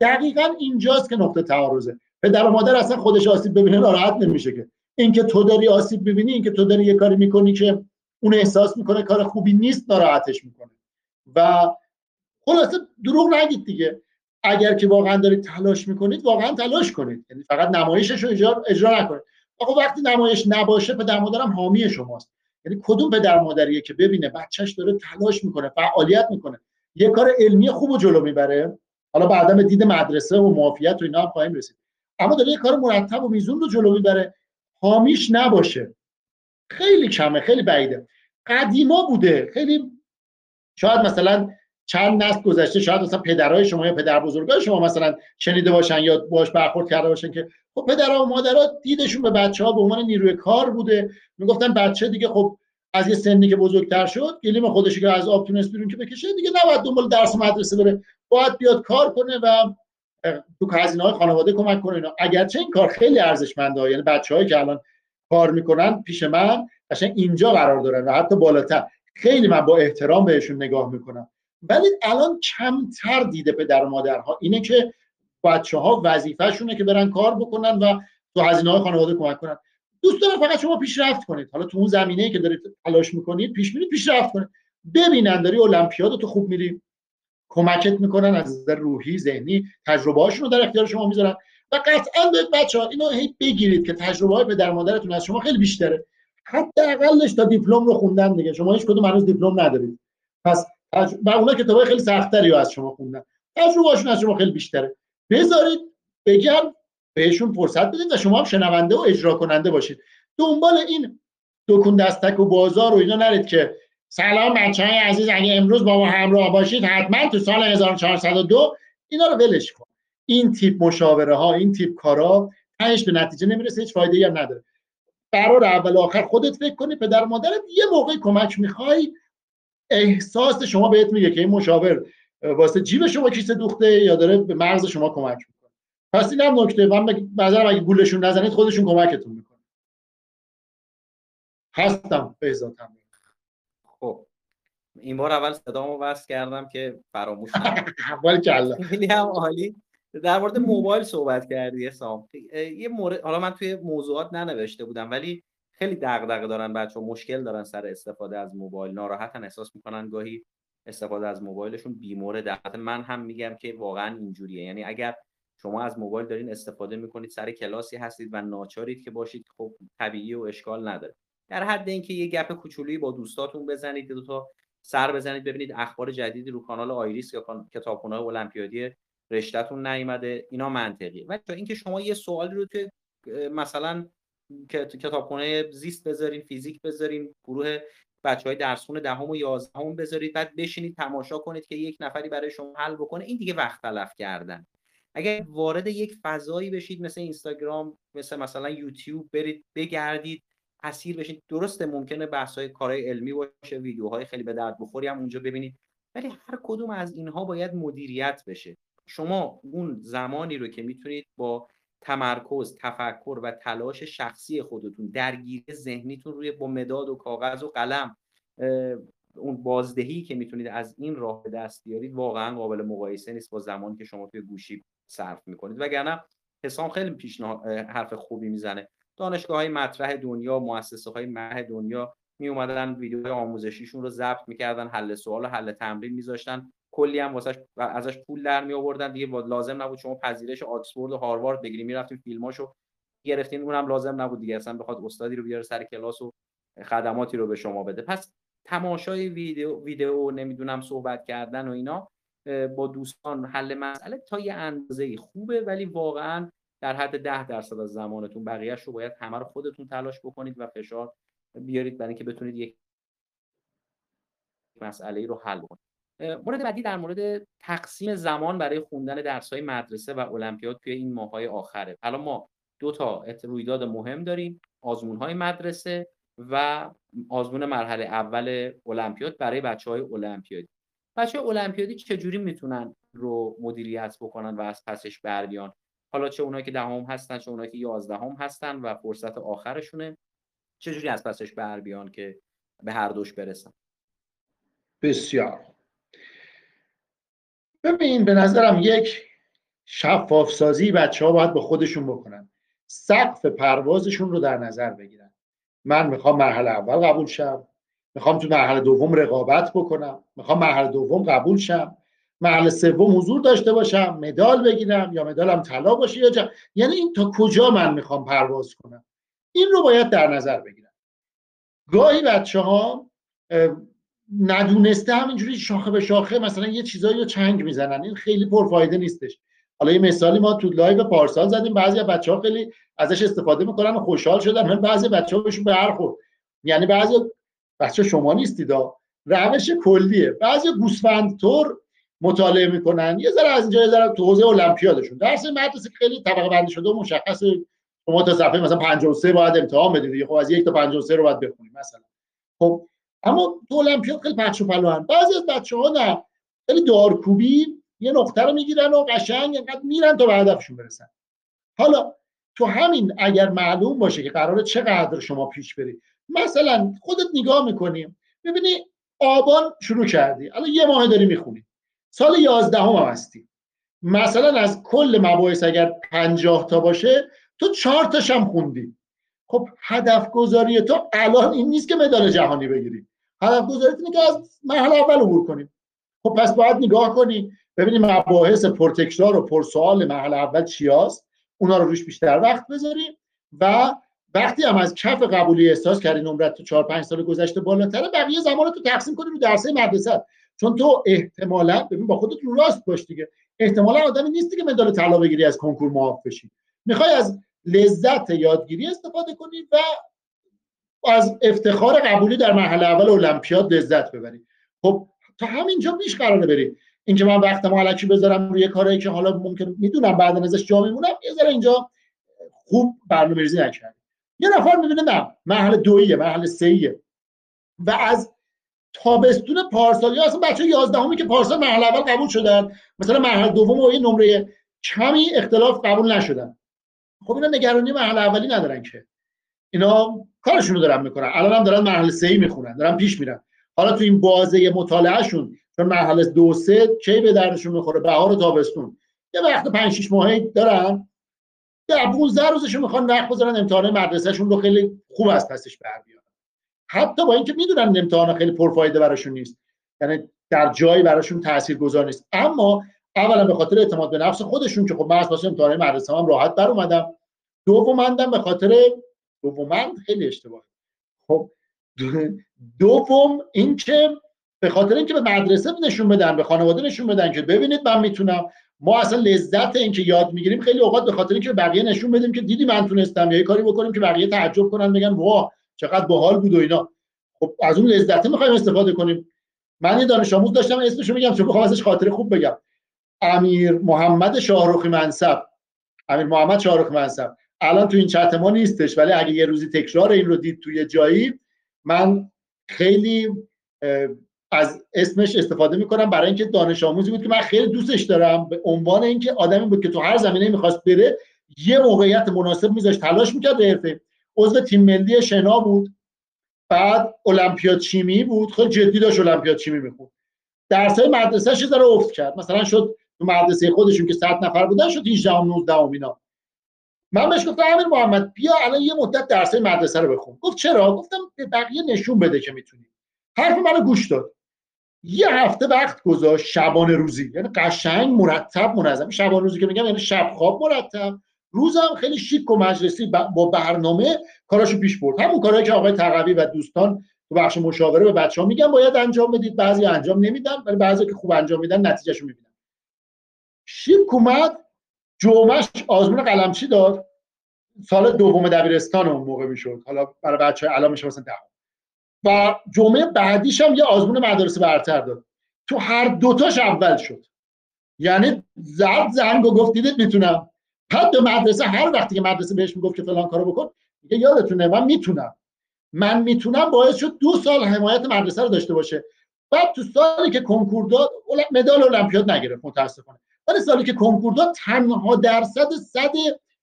دقیقا اینجاست که نقطه تعارضه. پدر و مادر اصلا خودش آسیب ببینه ناراحت نمیشه که. اینکه تو داری آسیب ببینی اینکه تو داری یه کاری می‌کنی که اون احساس می‌کنه کار خوبی نیست ناراحتش می‌کنه. و خلاصه دروغ نگید دیگه. اگر که واقعا دارید تلاش می‌کنید واقعا تلاش کنید. یعنی فقط نمایشش رو اجرا, اجرا نکنید. آقا وقتی نمایش نباشه پدر مادرم حامی شماست. یعنی کدوم پدر مادریه که ببینه بچهش داره تلاش می‌کنه فعالیت می‌کنه. یه کار علمی خوب و جلو می‌بره. حالا بعدا دید مدرسه و معافیت و اینا هم خواهیم رسید. اما داره یه کار مرتب و میزون رو جلو می‌بره. حامیش نباشه. خیلی کمه خیلی بعیده. قدیما بوده. خیلی شاید مثلا چند نسل گذشته شاید مثلا پدرای شما یا پدر بزرگای شما مثلا شنیده باشن یا باش برخورد کرده باشن که خب پدرها و مادرها دیدشون به بچه ها به عنوان نیروی کار بوده. می‌گفتن بچه دیگه خب از یه سنی که بزرگتر شد گلیم خودش که از آب تونست بیرون که بکشه دیگه نباید دنبال درس مدرسه بره. باید بیاد کار کنه و تو هزینه های خانواده کمک کنه اینا. اگرچه این کار خیلی ارزشمنده یعنی بچه‌هایی که الان کار می‌کنن پیش من اینجا قرار دارن و حتی بالاتر. خیلی من با احترام بهشون نگاه می‌کنم. ولی الان کمتر دیده پدر و مادرها. اینه که بچه ها وظیفهشونه که برن کار بکنن و تو هزینه های خانواده کمک کنن. دوست دارم فقط شما پیشرفت کنید. حالا تو اون زمینه که دارید تلاش می‌کنید پیش میرید پیشرفت کنید. ببینن داری المپیاد تو خوب میری. کمکت می‌کنن از نظر روحی ذهنی تجربه هاشون رو در اختیار شما می‌ذارن. و قطعا به بچه ها اینو هی بگیرید که تجربه های پدر مادرتون از شما خیلی بیشتره. حداقلش تا دیپلم رو خوندن دیگه. شما هیچ کدوم هنوز دیپلم ندارید. پس و اونا کتابای خیلی سختری از شما خوندن تجربهشون از شما خیلی بیشتره. بذارید بگم بهشون فرصت بدید و شما هم شنونده و اجرا کننده باشید. دنبال این دکون دستک و بازار و اینا نرید که سلام بچه های عزیز اگه امروز با ما همراه باشید حتما تو سال 1402 اینا رو ولش کن. این تیپ مشاوره ها این تیپ کارا تهش به نتیجه نمی‌رسه هیچ فایده هم نداره. قرار اول آخر خودت فکر کنی پدر مادرت یه موقع کمک می‌خوای احساس شما بهت میگه که این مشاور واسه جیب شما کیسه دوخته یا داره به مغز شما کمک می‌کنه. پس این هم نکته من نظرم اگه گولشون نزنید خودشون کمکتون می‌کنه هستم بهزاد خب این بار اول صدامو وصل کردم که فراموش اول کلا خیلی هم عالی. در مورد موبایل صحبت کردی سام یه مورد حالا من توی موضوعات ننوشته بودم ولی خیلی دغدغه دارن بچه مشکل دارن سر استفاده از موبایل. ناراحتن احساس می‌کنن گاهی استفاده از موبایلشون بیمورد من هم میگم که واقعا اینجوریه. یعنی اگر شما از موبایل دارین استفاده می‌کنید سر کلاسی هستید و ناچارید که باشید خب طبیعی و اشکال نداره. در حد اینکه یه گپ کوچولویی با دوستاتون بزنید دو تا سر بزنید ببینید اخبار جدیدی رو کانال آیریس یا کتابخونه المپیادی رشتهتون نیومده اینا منطقیه. و اینکه شما یه سوالی رو که مثلا کتابخونه زیست بذارین فیزیک بذارین گروه بچه های درسخون دهم و یازدهم بذارید بعد بشینید تماشا کنید که یک نفری برای شما حل بکنه. این دیگه وقت تلف کردن. اگر وارد یک فضایی بشید مثل اینستاگرام مثل مثلا یوتیوب برید بگردید اسیر بشید درسته ممکنه بحث های کارهای علمی باشه ویدیوهای خیلی به درد بخوری هم اونجا ببینید. ولی هر کدوم از اینها باید مدیریت بشه. شما اون زمانی رو که می‌تونید با تمرکز تفکر و تلاش شخصی خودتون. درگیری ذهنیتون روی با مداد و کاغذ و قلم. اون بازدهی که می‌تونید از این راه به دست بیارید واقعا قابل مقایسه نیست با زمانی که شما توی گوشی صرف می‌کنید. وگرنه حسام خیلی پیشنهاد حرف خوبی می‌زنه. دانشگاه های مطرح دنیا مؤسسه های مه دنیا می اومدن ویدیوهای آموزشیشون رو ضبط می‌کردن حل سوال و حل تمرین میذاشتن. کلی هم واسش ازش پول در می آوردن دیگه لازم نبود. شما پذیرش آکسفورد و هاروارد بگیریم می‌رفتیم فیلماشو گرفتین. اونم لازم نبود دیگه. اصلا بخواد استادی رو بیاره سر کلاس و خدماتی رو به شما بده. پس تماشای ویدیو ویدیو نمی‌دونم صحبت کردن و اینا با دوستان حل مسئله تا یه اندازه خوبه. ولی واقعا در حد ده درصد از زمانتون بقیهش رو باید همه رو خودتون تلاش بکنید و فشار بیارید برای اینکه بتونید یک مسئله ای رو حل کنید. مورد بعدی در مورد تقسیم زمان برای خوندن درس های مدرسه و المپیاد توی این ماه های آخره. الان ما دو تا رویداد مهم داریم آزمون های مدرسه و آزمون مرحله اول المپیاد برای بچه های المپیادی. بچه های المپیادی چجوری می‌تونن رو مدیریت بکنن و از پسش بر حالا چه اونایی که دهم هستن چه اونایی که یازدهم هستن و فرصت آخرشونه چجوری از پسش بر بیان که به هر دوش برسن؟ بسیار. ببین به نظرم یک شفاف سازی بچه ها باید به خودشون بکنن. سقف پروازشون رو در نظر بگیرن. من می‌خوام مرحله اول قبول شم. می‌خوام تو مرحله دوم رقابت بکنم. می‌خوام مرحله دوم قبول شم. مرحله سوم حضور داشته باشم مدال بگیرم یا مدالم طلا باشه یا جا... یعنی این تا کجا من می‌خوام پرواز کنم؟ این رو باید در نظر بگیرم گاهی بچه ها ندونسته همینجوری شاخه به شاخه مثلا یه چیزایی رو چنگ می‌زنن. این خیلی پرفایده نیستش. حالا یه مثالی ما تو live پارسال زدیم بعضی بچه ها خیلی ازش استفاده می‌کنن و خوشحال شدن ولی بعضی بچه ها بهشون برخورد یعنی بعضی بچه شما نیستید روش کلیه. بعضی گوسفند طور مطالعه می‌کنن. یه ذره از اینجا یه ذره تو حوزه المپیادشون. درس مدرسه خیلی طبقه بندی شده و مشخص شما تا صفحه مثلا 53 باید امتحان بدید خب از یک تا 53 رو باید بخونید مثلا. خب اما تو المپیاد خیلی پخش و پلوان بعضی از بچه ها نه. خیلی دارکوبی یه نقطه رو می‌گیرن و قشنگ اینقدر میرن تا به هدفشون برسن. حالا تو همین اگر معلوم باشه که قراره چقدر شما پیش بری. مثلا خودت نگاه می‌کنیم ببینی آبان شروع کردی. الان یه ماه داری می‌خونی. سال یازدهم هم هستی. مثلا از کل مباحث اگر پنجاه تا باشه تو چهار تاش هم خوندی. خب هدف گذاری تو الان این نیست که مدال جهانی بگیری هدف گذاری اینه که از مرحله اول عبور کنیم. خب پس باید نگاه کنی ببینیم مباحث پرتکرار و پرسوال مرحله اول چی هست اونا رو روش بیشتر وقت بذاریم و وقتی هم از کف قبولی احساس کردی نمرت تو 4 5 سال گذشته بالاتره بقیه زمان تو تقسیم کنی رو درسه مدرسه. چون تو احتمالا ببین با خودت رو راست باش دیگه. احتمالا آدمی نیستی که مدال طلا بگیری از کنکور معاف بشی. می‌خوای از لذت یادگیری استفاده کنی و از افتخار قبولی در مرحله اول المپیاد لذت ببری. خب تا همینجا پیش قراره بری. اینکه من وقتم علکی بذارم روی کاری که حالا ممکن می‌دونم بعد ازش جا میمونم یه ذره اینجا خوب برنامه‌ریزی نکردم. یه نفر می‌بینه نه مرحله دویه مرحله سهیه و از تابستون پارسال یا اصلا بچه 11 که پارسال مرحله اول قبول شدن مثلا مرحله دوم و این نمره کمی اختلاف قبول نشدن. خب اینا نگرانی مرحله اولی ندارن که. اینا کارشون رو دارن می‌کنن. الان هم دارن مرحله سه می‌خونن دارن پیش میرن. حالا تو این بازه مطالعهشون چون مرحله دو سه کی به دردشون می‌خوره؟ بهار و تابستون. یه وقت 5 6 ماهه دارن. در 15 روزشون می‌خوان وقت بذارن امتحان مدرسهشون رو خیلی خوب از پسش بر بیارن. حتی با اینکه می‌دونن امتحان خیلی پرفایده براشون نیست. یعنی در جایی براشون تاثیرگذار نیست. اما اولا به خاطر اعتماد به نفس خودشون که خب من از امتحان مدرسه هم راحت بر اومدم. دومندم به خاطر دومند خیلی اشتباه. خب دوم اینکه به خاطر اینکه به مدرسه نشون بدن به خانواده نشون بدن که ببینید من می‌تونم. ما اصلا لذت اینکه یاد می‌گیریم خیلی اوقات به خاطر اینکه بقیه نشون بدیم که دیدی من تونستم یا کاری بکنیم که بقیه تعجب کنن بگن واه چقدر باحال بود و اینا. خب از اون لذت می‌خوایم استفاده کنیم. من یه دانش آموز داشتم اسمشو میگم چون بخوام ازش خاطر خوب بگم. امیر محمد شاهرخی منصب. امیر محمد شاهرخی منصب. الان تو این چت ما نیستش ولی اگه یه روزی تکرار این رو دید توی جایی من خیلی از اسمش استفاده می‌کنم برای اینکه دانش آموزی بود که من خیلی دوستش دارم. به عنوان اینکه آدمی بود که تو هر زمینه می‌خواست بره یه موقعیت مناسب میذاش تلاش می‌کرد حرفه. عضو تیم ملی شنا بود. بعد المپیاد شیمی بود. خیلی جدی داشت المپیاد شیمی می‌خوند. درسای مدرسه‌ش ذره افت کرد. مثلا شد تو مدرسه خودشون که 100 نفر بودن شد 18 و 19 اینا. من بهش گفتم امیر محمد بیا الان یه مدت درسای مدرسه رو بخون. گفت چرا؟ گفتم به بقیه نشون بده که می‌تونی حرف منو گوش داد. یه هفته وقت گذاشت شبانه روزی. یعنی قشنگ مرتب منظم. شبانه روزی که میگم یعنی شب خواب مرتب. روزم خیلی شیک و مجلسی با برنامه کاراشو پیش برد. همون کارهایی که آقای تقوی و دوستان تو بخش مشاوره به بچه ها میگن باید انجام بدید. بعضی انجام نمیدن ولی بعضی که خوب انجام میدن نتیجهشو می‌بینن. شیک اومد جمعش آزمون قلمچی داد. سال دوم دبیرستان اون موقع می‌شد. حالا برای بچه الان میشه مثلا و جمعه بعدیش هم یه آزمون مدارس برتر داد. تو هر دوتاش اول شد. یعنی زد زنگ و گفت دیدید می‌تونم. به مدرسه هر وقتی که مدرسه بهش می‌گفت که فلان کارو بکن میگه یادتونه من می‌تونم. من می‌تونم باعث شد دو سال حمایت مدرسه رو داشته باشه. بعد تو سالی که کنکور داد مدال المپیاد نگرفت متاسفانه. ولی سالی که کنکور داد تنها درصد صد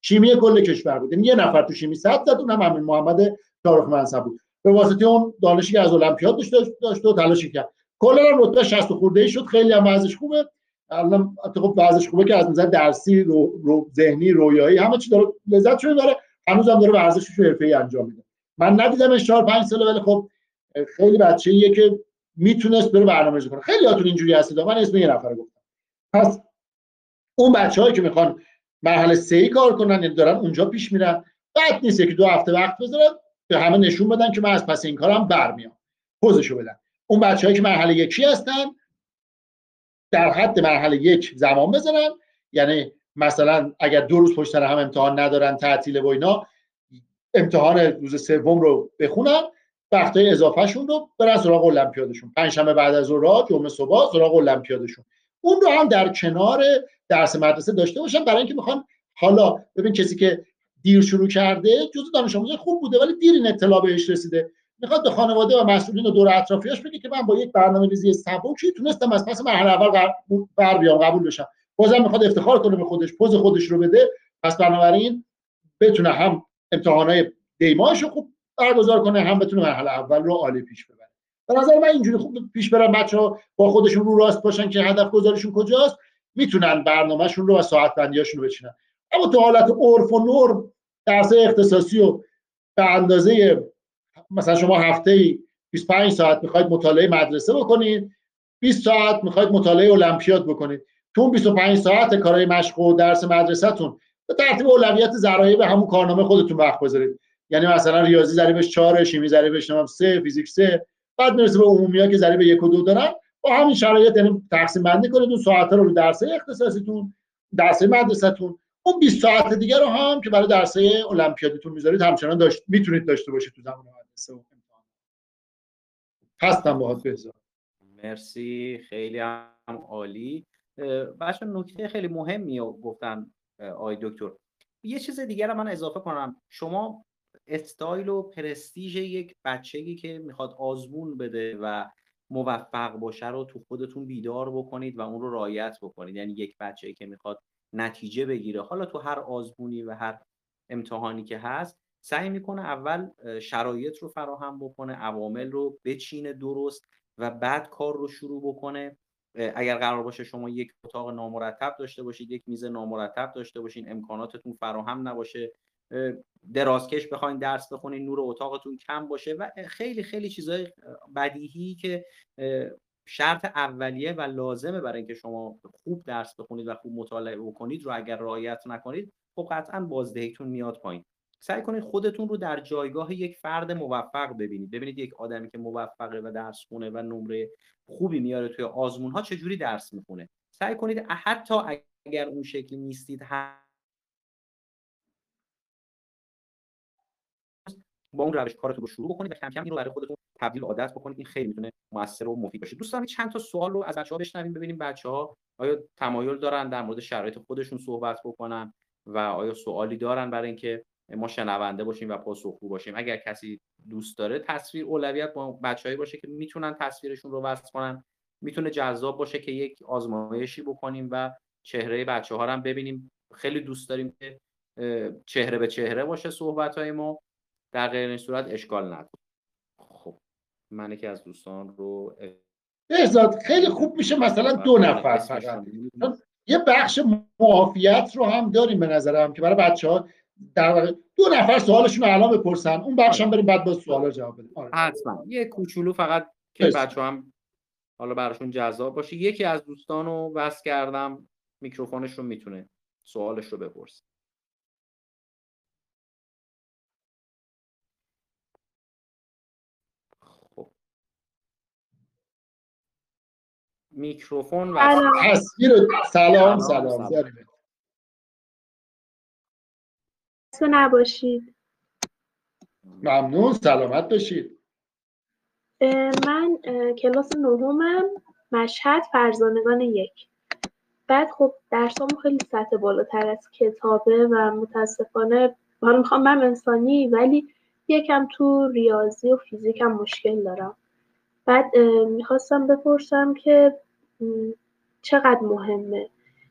شیمی کل کشور بود یه نفر تو شیمی صد زد اونم همین محمد تارخ منصب بود. به واسطه اون دانشی که از المپیاد داشت داشت و تلاش کرد. کلا رتبه 60 خورده ای شد. خیلی هم ازش خوبه. الان خب ورزش خوبه که از نظر درسی رو, رو ذهنی رویایی همه چی داره لذت شده داره. هنوز هم داره ورزشش رو حرفه‌ای انجام میده. من ندیدم 4 5 ساله ولی خب خیلی بچه‌ایه که می‌تونست بره برنامه‌ریزی کنه. خیلی هاتون اینجوری هستید. من اسم یه نفر گفتم. پس اون بچه‌هایی که می‌خوان مرحله سه کار کنن یعنی دارن اونجا پیش میرن. بعد نیست که دو هفته وقت بذارن به همه نشون بدن که من از پس این کارم برمیام. پوزشو بدن. اون بچه‌هایی که مرحله یکی هستن در حد مرحله یک زمان بزنن یعنی مثلا اگر دو روز پشت سر هم امتحان ندارن تعطیل و اینا امتحان روز سوم رو بخونن وقتای اضافهشون رو برن سراغ المپیادشون. پنجشنبه بعد از ظهر جمعه صبح سراغ المپیادشون. اون رو هم در کنار درس مدرسه داشته باشن برای اینکه می‌خوان حالا ببین کسی که دیر شروع کرده جزء دانش آموز خوب بوده ولی دیر این اطلاع بهش رسیده. می‌خواد به خانواده و مسئولین و دور اطرافیاش بگه که من با یک برنامه ریزی سبکی تونستم از پس مرحله اول بر بیام قبول بشم. بازم می‌خواد افتخار کنه به خودش پوز خودش رو بده. پس بنابراین بتونه هم امتحانات دیماش رو خوب برگزار کنه هم بتونه مرحله اول رو عالی پیش ببره. به نظر من اینجوری خوب پیش برن بچه با خودشون رو راست باشن که هدف گذارشون کجاست می‌تونن برنامهشون رو و ساعت بندیاشون رو بچینن. اما تو حالت عرف و نرم درس اختصاصی و به اندازه مثلا شما هفته ای 25 ساعت می‌خواید مطالعه مدرسه بکنید 20 ساعت می‌خواید مطالعه المپیاد بکنید. تو اون 25 ساعت کارهای مشق و درس مدرسهتون به ترتیب اولویت ذرایع به همون کارنامه خودتون وقت بذارید. یعنی مثلا ریاضی ضریبش 4 شیمی ضریبش 3 فیزیک 3 بعد می‌رسه به عمومی که ضریب 1 و 2 دارن با همین شرایط یعنی تقسیم بندی کنید اون ساعت رو رو درس اختصاصیتون درس مدرسهتون. اون 20 ساعت دیگه رو هم که برای درسه المپیادتون می‌ذارید همچنان داشت می‌تونید داشته باشید تو زمان مدرسه و امتحان. هستم باهات بهزاد. مرسی خیلی هم عالی. بچه نکته خیلی مهمی گفتن آی دکتر. یه چیز دیگر من اضافه کنم. شما استایل و پرستیژ یک بچگی که می‌خواد آزمون بده و موفق باشه رو تو خودتون بیدار بکنید و اون رو رایت بکنید. یعنی یک بچه که می‌خواد نتیجه بگیره. حالا تو هر آزمونی و هر امتحانی که هست سعی می‌کنه اول شرایط رو فراهم بکنه عوامل رو بچینه درست و بعد کار رو شروع بکنه. اگر قرار باشه شما یک اتاق نامرتب داشته باشید یک میز نامرتب داشته باشین امکاناتتون فراهم نباشه. درازکش بخواین درس بخونین نور اتاقتون کم باشه و خیلی خیلی چیزای بدیهی که شرط اولیه و لازمه برای اینکه شما خوب درس بخونید و خوب مطالعه بکنید رو اگر رعایت نکنید خب قطعا بازدهیتون میاد پایین. سعی کنید خودتون رو در جایگاه یک فرد موفق ببینید. ببینید یک آدمی که موفقه و درس خونه و نمره خوبی میاره توی آزمون ها چجوری درس می‌خونه. سعی کنید حتی اگر اون شکلی نیستید با اون روش کارتون رو شروع بکنید و کم کم این رو برای خودتون تبدیل عادت بکنید. این خیلی می‌تونه موثر و مفید باشه. دوستان چند تا سوال رو از بچه‌ها بشنویم ببینیم بچه‌ها آیا تمایل دارن در مورد شرایط خودشون صحبت بکنن و آیا سوالی دارن برای اینکه ما شنونده باشیم و پاسخگو باشیم. اگر کسی دوست داره تصویر اولویت با بچه‌ای باشه که می‌تونن تصویرشون رو وصل کنن. می‌تونه جذاب باشه که یک آزمایشی بکنیم و چهره بچه ها هم ببینیم. خیلی دوست داریم که چهره به چهره باشه صحبت های ما. در غیر این صورت اشکال نداره. خب من که از دوستان رو بهزاد خیلی خوب میشه مثلا دو نفر فقط. یه بخش معافیت رو هم داریم به نظرم که برای بچه ها در دو نفر سوالشون رو الان بپرسن اون بخش هم بریم بعد با سوالا جواب بدیم. آره. حتما. یه کوچولو فقط که بچه هم حالا براشون جذاب باشه. یکی از دوستان رو وصل کردم میکروفونش رو می‌تونه سوالش رو بپرس میکروفون و تصویر سلام سلام, سلام. نباشید. ممنون سلامت باشید. من کلاس نهمم مشهد فرزانگان یک. بعد خب درسامو خیلی سطح بالاتر از کتابه و متاسفانه حالا می‌خوام من انسانی ولی یکم تو ریاضی و فیزیکم مشکل دارم. بعد می‌خواستم بپرسم که چقدر مهمه.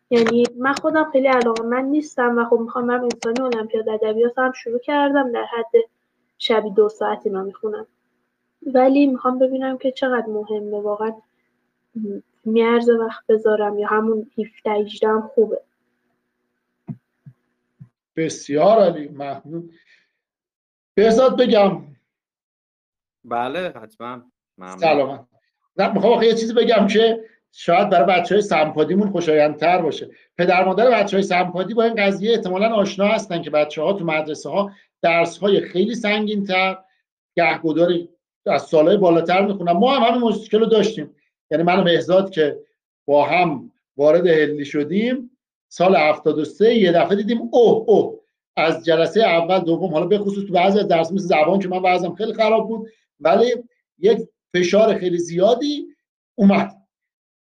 یعنی من خودم خیلی علاقه من نیستم و خب می‌خوام من انسانی المپیاد ادبیات هم شروع کردم در حد شبی دو ساعت اینا می‌خونم. ولی می‌خوام ببینم که چقدر مهمه واقعا میارزه وقت بذارم یا همون 17 18 هم خوبه. بسیار عالی ممنون. بهزاد بگم. بله حتما. سلام. نه می‌خوام یه چیزی بگم که شاید برای بچه های سمپادیمون خوشایندتر باشه. پدر مادر بچه های سمپادی با این قضیه احتمالا آشنا هستن که بچه ها تو مدرسه ها درس های خیلی سنگین تر گهگدار از سالهای بالاتر می‌خونن. ما هم همین مشکل رو داشتیم. یعنی من و مهزاد که با هم وارد هلی شدیم. سال 73 یه دفعه دیدیم اوه اوه از جلسه اول دوم حالا به خصوص تو بعضی از درس مثل زبان که من وضعم خیلی خراب بود ولی یک فشار خیلی زیادی اومد.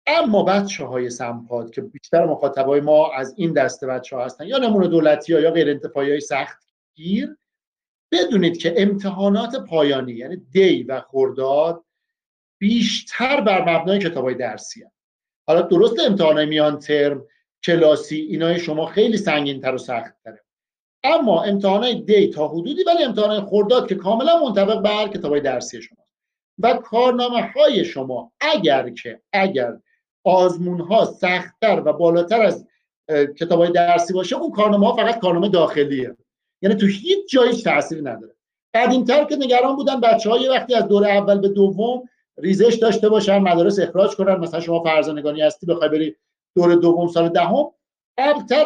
اما بچه های سمپاد که بیشتر مخاطبای ما از این دسته بچه ها هستن یا نمونه دولتی ها یا غیر انتفاعی های سخت گیر بدونید که امتحانات پایانی یعنی دی و خورداد بیشتر بر مبنای کتاب های درسی هم. حالا درست امتحان میان ترم کلاسی اینای شما خیلی سنگین تر و سخت تره اما امتحان دی تا حدودی ولی امتحان خورداد که کاملا منطبق بر کتاب های درسی شما و کارنامه های شما اگر که اگر آزمون ها سختتر و بالاتر از کتاب های درسی باشه اون کارنامه ها فقط کارنامه داخلیه. یعنی تو هیچ جایی تاثیری نداره. قدیمتر که نگران بودن بچه های وقتی از دوره اول به دوم ریزش داشته باشن مدارس اخراج کنن مثلا شما فرزانگانی هستی بخوای بری دوره دوم سال دهم قبلتر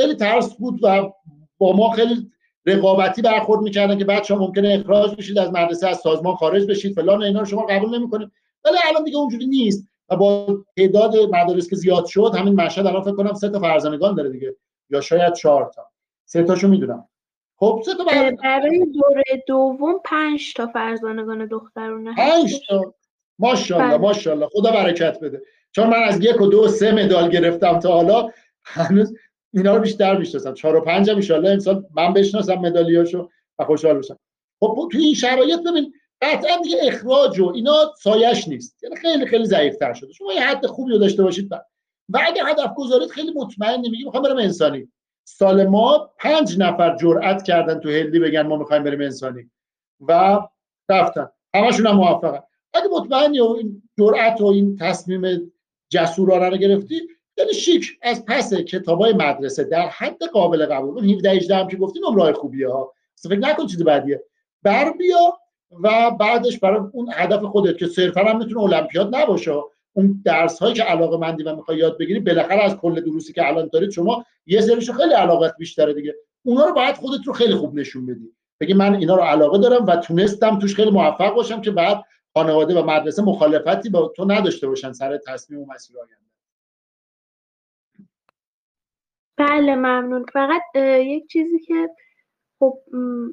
خیلی ترس بود و با ما خیلی رقابتی برخورد می‌کردن که بچه ها ممکنه اخراج بشید از مدرسه از سازمان خارج بشید فلان اینا رو شما قبول نمی‌کنید. ولی الان دیگه اونجوری نیست. و با تعداد مدارس که زیاد شد همین مشهد الان فکر کنم سه تا فرزانگان داره دیگه. یا شاید چهار تا. سه تاشو می‌دونم. خب سه تا برای دوره دوم پنج تا فرزانگان دخترونه. پنج تا. ماشاءالله بله. ماشاءالله. خدا برکت بده. چون من از یک و دو و سه مدال گرفتم تا حالا هنوز اینا رو بیشتر می‌شناسم. چهار و پنج هم ان امسال من بشناسم مدالیاشو و خوشحال بشم. خب تو این شرایط ببین قطعا دیگه اخراج و اینا سایش نیست. یعنی خیلی خیلی ضعیفتر شده. شما یه حد خوبی رو داشته باشید بعد. و اگه هدف گذارید خیلی مطمئن میگیم می‌خوام برم انسانی. سال ما پنج نفر جرأت کردن تو هلی بگن ما می‌خوایم بریم انسانی. و رفتن. همشون هم موفقن. اگه مطمئنی و این جرأت و این تصمیم جسورانه رو گرفتی خیلی شیک از پس کتابای مدرسه در حد قابل قبول. اون 17 18 هم که گفتی نمره خوبیه ها. فکر نکن چیز بعدیه بر بیا و بعدش برای اون هدف خودت که صرفا هم می‌تونه المپیاد نباشه. اون درس هایی که علاقه مندی و می‌خوای یاد بگیری بالاخره از کل دروسی که الان دارید شما یه سریشو خیلی علاقت بیشتره دیگه. اونا رو باید خودت رو خیلی خوب نشون بدی. بگی من اینا رو علاقه دارم و تونستم توش خیلی موفق باشم که بعد خانواده و مدرسه مخالفتی با تو نداشته باشن سر تصمیم و مسیر آینده. بله ممنون. فقط یک چیزی که خب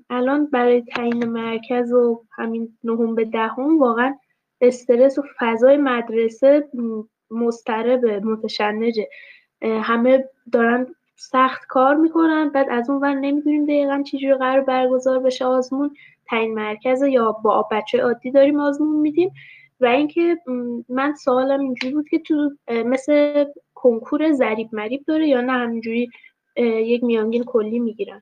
الان برای تعیین مرکز و همین نهم به دهم واقعا استرس و فضای مدرسه مضطرب متشنجه. همه دارن سخت کار می‌کنن بعد از اون ور نمی‌دونیم دقیقا چجوری قرار برگزار بشه آزمون. تعیین مرکز یا با بچه عادی داریم آزمون میدیم. و اینکه من سوالم اینجوری بود که تو مثل کنکور ضریب مریب داره یا نه؟ همینجوری یک میانگین کلی می‌گیرن.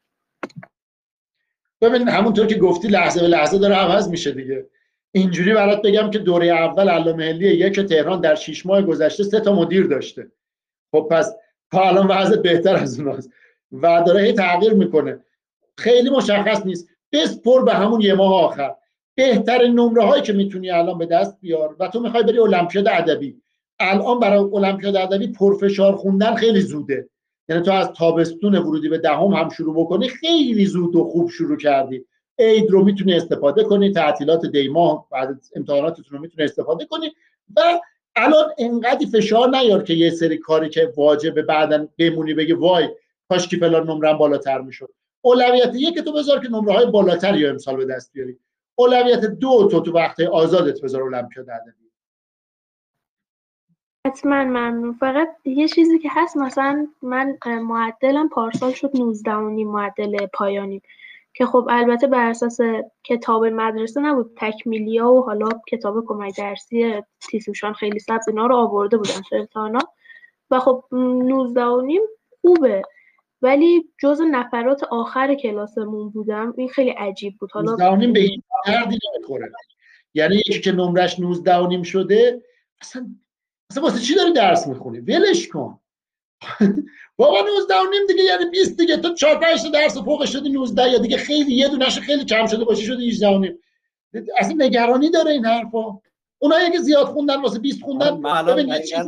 ببینید همونطور که گفتی لحظه به لحظه داره عوض میشه دیگه. اینجوری برات بگم که دوره اول علامه ملی یک تهران در شیش ماه گذشته سه تا مدیر داشته. خب پس تا الان وضع بهتر از اوناست. و داره هی تغییر می‌کنه. خیلی مشخص نیست. بسپر به همون یه ماه آخر. بهترین نمره هایی که می‌تونی الان به دست بیار و تو می‌خوای بری المپیاد ادبی. الان برای المپیاد ادبی پرفشار خوندن خیلی زوده. یعنی تو از تابستون ورودی به دهم هم شروع بکنی خیلی زود و خوب شروع کردی. عید رو می‌تونی استفاده کنی تعطیلات دیما بعد امتحاناتتون رو می‌تونی استفاده کنی و الان انقدی فشار نیار که یه سری کاری که واجبه بعدا بمونی بگی وای کاش که فلان نمرم بالاتر می‌شد. اولویت یک تو بذار که نمره های بالاتری امسال به دست بیاری. اولویت دو تو تو وقت آزادت بذار المپیاد ادبی حتما ممنون. فقط یه چیزی که هست مثلا من معدلم پارسال شد 19 معدل پایانی. که خب البته بر اساس کتاب مدرسه نبود. تکمیلیا و حالا کتاب کمک درسی تیسوشان خیلی سبز اینا رو آورده بودن تو و خب 19 و نیم خوبه. ولی جز نفرات آخر کلاسمون بودم. این خیلی عجیب بود. حالا 19 و نیم به این دردی نمی‌خوره. یعنی یکی که نمرش 19 و نیم شده اصلا اصلا واسه چی داری درس می‌خونی؟ ولش کن. بابا 19 و نیم دیگه یعنی 20 دیگه. تو 4 5 درس فوق شدی 19 یا دیگه خیلی یه دونش خیلی کم شده باشه شده 18 و نیم. اصلا نگرانی داره این حرفا. اونایی که زیاد خوندن واسه 20 خوندن ببین یه چیز؟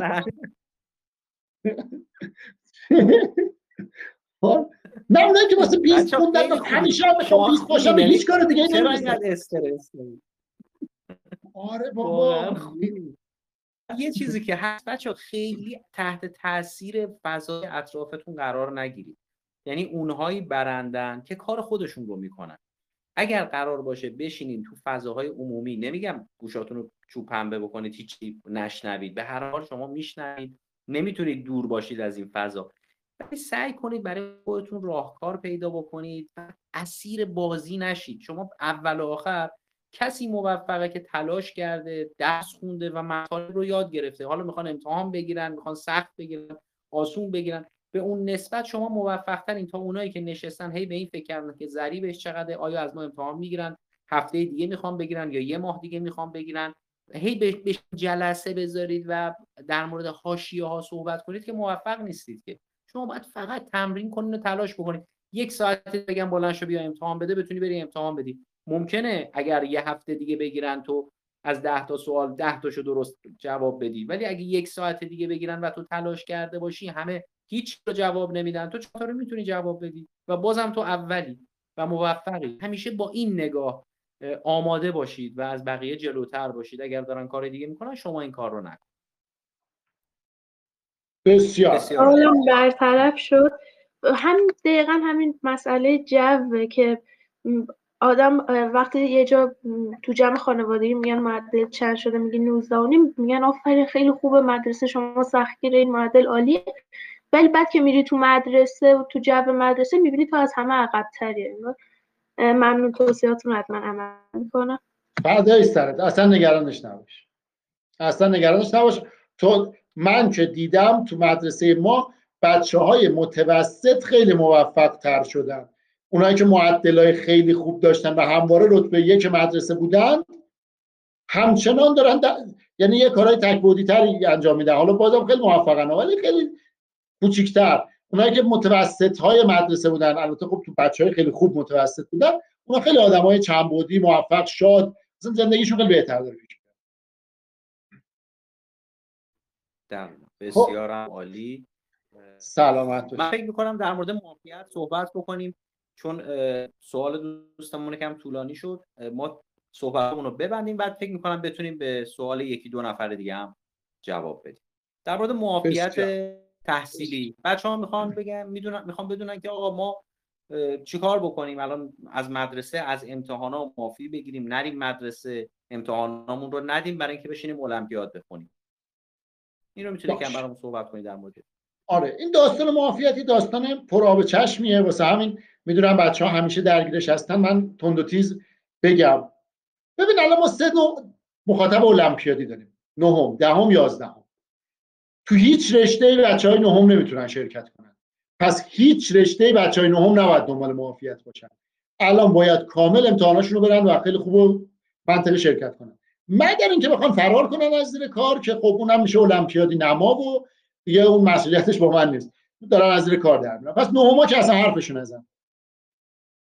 نه اونایی که واسه 20 خوندن همیشه هم می‌خوام 20 باشم هیچ کار دیگه نمی‌کنم استرس آره بابا. یه چیزی که هست بچه خیلی تحت تاثیر فضای اطرافتون قرار نگیرید. یعنی اونهایی برندن که کار خودشون رو می‌کنن. اگر قرار باشه بشینین تو فضاهای عمومی نمیگم گوشاتون رو چوب پنبه بکنید هیچی نشنوید به هر حال شما میشنوید نمی‌تونید دور باشید از این فضا. ولی سعی کنید برای خودتون راهکار پیدا بکنید اسیر بازی نشید. شما اول و آخر کسی موفقه که تلاش کرده درس خونده و مطالب رو یاد گرفته. حالا می‌خوان امتحان بگیرن می‌خوان سخت بگیرن آسون بگیرن. به اون نسبت شما موفق ترین تا اونایی که نشستن هی به این فکر کردن که ضریبش چقدر آیا از ما امتحان می‌گیرن هفته دیگه می‌خوام بگیرن یا یه ماه دیگه می‌خوام بگیرن. هی به جلسه بذارید و در مورد حاشیه ها صحبت کنید که موفق نیستید که. شما باید فقط تمرین کنید و تلاش بکنید یک ساعت بگم بلند شو بیا امتحان بده بتونی بری امتحان بدی. ممکنه اگر یه هفته دیگه بگیرن تو از ده تا سوال ده تاشو درست جواب بدی. ولی اگه یک ساعت دیگه بگیرن و تو تلاش کرده باشی همه هیچ رو جواب نمیدن تو چطور رو می‌تونی جواب بدی و بازم تو اولی و موفقی. همیشه با این نگاه آماده باشید و از بقیه جلوتر باشید. اگر دارن کار دیگه می‌کنن شما این کار رو نکن. بسیار. بسیار. برطرف شد. هم دقیقا همین مسئله جو که آدم وقتی یه جا تو جمع خانوادگی میگن معدل چند شده میگه 19 و نیم میگن آفرین خیلی خوبه مدرسه شما سختگیره این معدل عالیه. ولی بعد که میری تو مدرسه و تو جو مدرسه می‌بینی تو از همه عقب تریه ممنون توصیهاتون حتما عمل می‌کنم. فردای سرت. اصلا نگرانش نباش. اصلا نگرانش نباش. تو من که دیدم تو مدرسه ما بچه های متوسط خیلی موفق تر شدن. اونایی که معدلای خیلی خوب داشتن و همواره رتبه یک مدرسه بودن همچنان دارن یعنی یه کارهای تکبودی تری انجام میدن. حالا بازم خیلی موفقن ولی خیلی کوچیکتر. اونایی که متوسط های مدرسه بودن البته خب تو بچه های خیلی خوب متوسط بودن اونا خیلی آدم های چنبودی موفق شاد مثلا زندگیشون خیلی بهتر داره. در بسیار عالی. سلامت من فکر می‌کنم در مورد معافیت صحبت بکنیم. چون سوال دوستمون کم طولانی شد. ما صحبتمون رو ببندیم بعد فکر می‌کنم بتونیم به سوال یکی دو نفر دیگه هم جواب بدیم. در مورد معافیت تحصیلی بچه ها می‌خوان بگم می‌دونن می‌خوام بدونن که آقا ما چیکار بکنیم؟ الان از مدرسه از امتحانا معافی بگیریم نریم مدرسه امتحانامون رو ندیم برای اینکه بشینیم المپیاد بخونیم. این رو می‌تونی کم برام صحبت کنید در مورد. آره این داستان معافیتی داستان پرآب چشمیه واسه همین می‌دونم بچه ها همیشه درگیرش هستن. من تند و تیز بگم. ببین الان ما سه نوع مخاطب المپیادی داریم. نهم دهم یازدهم. تو هیچ رشته بچه های نهم نمی‌تونن شرکت کنن. پس هیچ رشته بچه های نهم نباید دنبال معافیت باشن. الان باید کامل امتحاناشون رو برن و خیلی خوب منطقه شرکت کنن. مگر اینکه بخوان فرار کنن از زیر کار که خب اونم میشه المپیادی نما و دیگه اون مسئولیتش با من نیست. دارن از زیر کار در میرن. پس نهما که اصلا حرفشون نزن.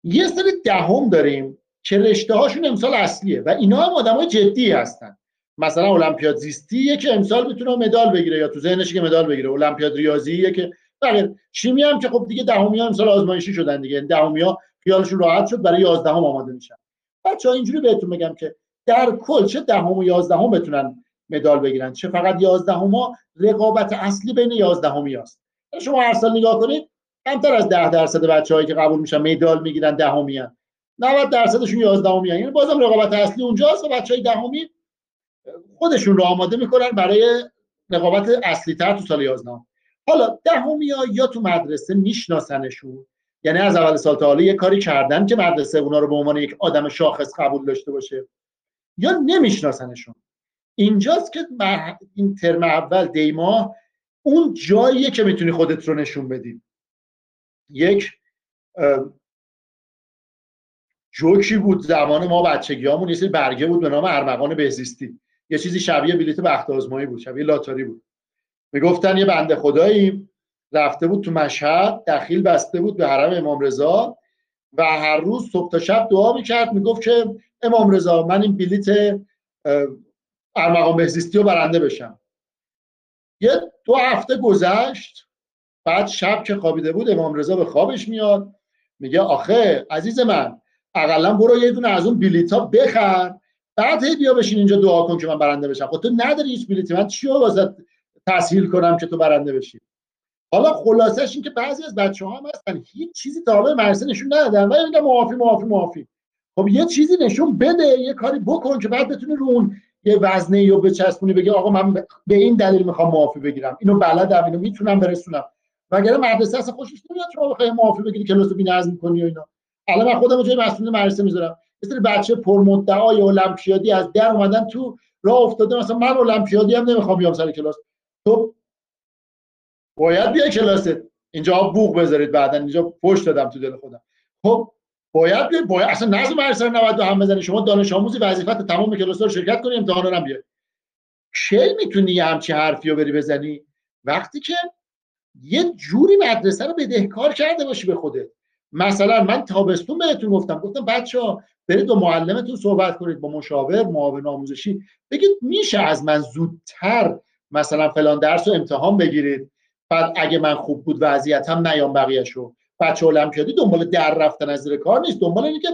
یه سری دهم داریم که رشته هاشون امسال اصلیه و اینا هم آدمای جدی هستن. مثلا المپیاد زیستیه که امسال می‌تونه مدال بگیره یا تو ذهنش که مدال بگیره. المپیاد ریاضیه که بله شیمی هم که خب دیگه دهمی ها امسال آزمایشی شدن دیگه. دهمی ها خیالشون راحت شد برای 11 هم آماده میشن. بچه اینجوری بهتون میگم که در کل چه دهم و یازدهم بتونن مدال بگیرن؟ چه فقط یازدهم ها رقابت اصلی بین یازدهمی است شما هر سال نگاه کنید کمتر از ده درصد بچه‌هایی که قبول میشن مدال می‌گیرن دهمی 90 درصدشون 11 یعنی بازم رقابت اصلی اونجاست و بچهای دهمی خودشون رو آماده می‌کنن برای رقابت اصلی تر تو سال 11 حالا دهمی ها یا تو مدرسه میشناسنشون. یعنی از اول سال تا حالا یه کاری کردن که مدرسه اونا رو به عنوان یک آدم شاخص قبول داشته باشه. یا نمیشناسنشون. اینجاست که این ترم اول دیما اون جاییه که می‌تونی خودت رو نشون بدی. یک جوکی بود زمان ما بچگیامون یه سری برگه بود به نام ارمغان بهزیستی. یه چیزی شبیه بلیت بخت آزمایی بود شبیه لاتاری بود. می‌گفتن یه بنده خدایی رفته بود تو مشهد دخیل بسته بود به حرم امام رضا و هر روز صبح تا شب دعا می‌کرد می‌گفت که امام رضا من این بلیت ارمغان بهزیستی رو برنده بشم. یه دو هفته گذشت بعد شب که خوابیده بود امام رضا به خوابش میاد. میگه آخه عزیز من اقلا برو یه دونه از اون بلیط ها بخر. بعد هی بیا بشین اینجا دعا کن که من برنده بشم. خب تو نداری هیچ بلیطی من چی واسه تسهیل کنم که تو برنده بشی؟ حالا خلاصش این که بعضی از بچه ها هم هستن. هیچ چیزی تا حالا مدرسه نشون ندادن. و میگن معافی معافی معافی. خب یه چیزی نشون بده یه کاری بکن که بعد بتونی رو اون یه وزنه یا بچسبونی بگی آقا من به این دلیل می‌خوام معافی بگیرم. اینو بلدم اینو می‌تونم برسونم. وگرنه مدرسه اصلا خوشش نمیاد شما بخوای معافی بگیری کلاس رو بی‌نظم کنی و اینا. الان من خودم جای مسئول مدرسه می‌ذارم. سری بچه پرمدعای المپیادی از در اومدن تو راه افتاده. مثلا من المپیادی هم نمی‌خوام بیام سر کلاس. تو باید بیا کلاست اینجا بوق بذارید بعدا. اینجا پشت دادم تو دل خودم. خب باید بیا باید. اصلا نظم مدرسه نباید هم بزنی. شما دانش آموزی وظیفت تمام کلاس رو شرکت کنی امتحان رو هم بیاری کی می‌تونی همچی حرفی رو بری بزنی؟ وقتی که یه جوری مدرسه رو بدهکار کرده باشی به خودت. مثلا من تابستون بهتون گفتم. گفتم بچه ها برید با معلمتون صحبت کنید با مشاور معاون آموزشی. بگید میشه از من زودتر مثلا فلان درس رو امتحان بگیرید؟ بعد اگه من خوب بود وضعیتم نیام بقیه‌شو. بچه المپیادی دنبال در رفتن از زیر کار نیست. دنبال اینه که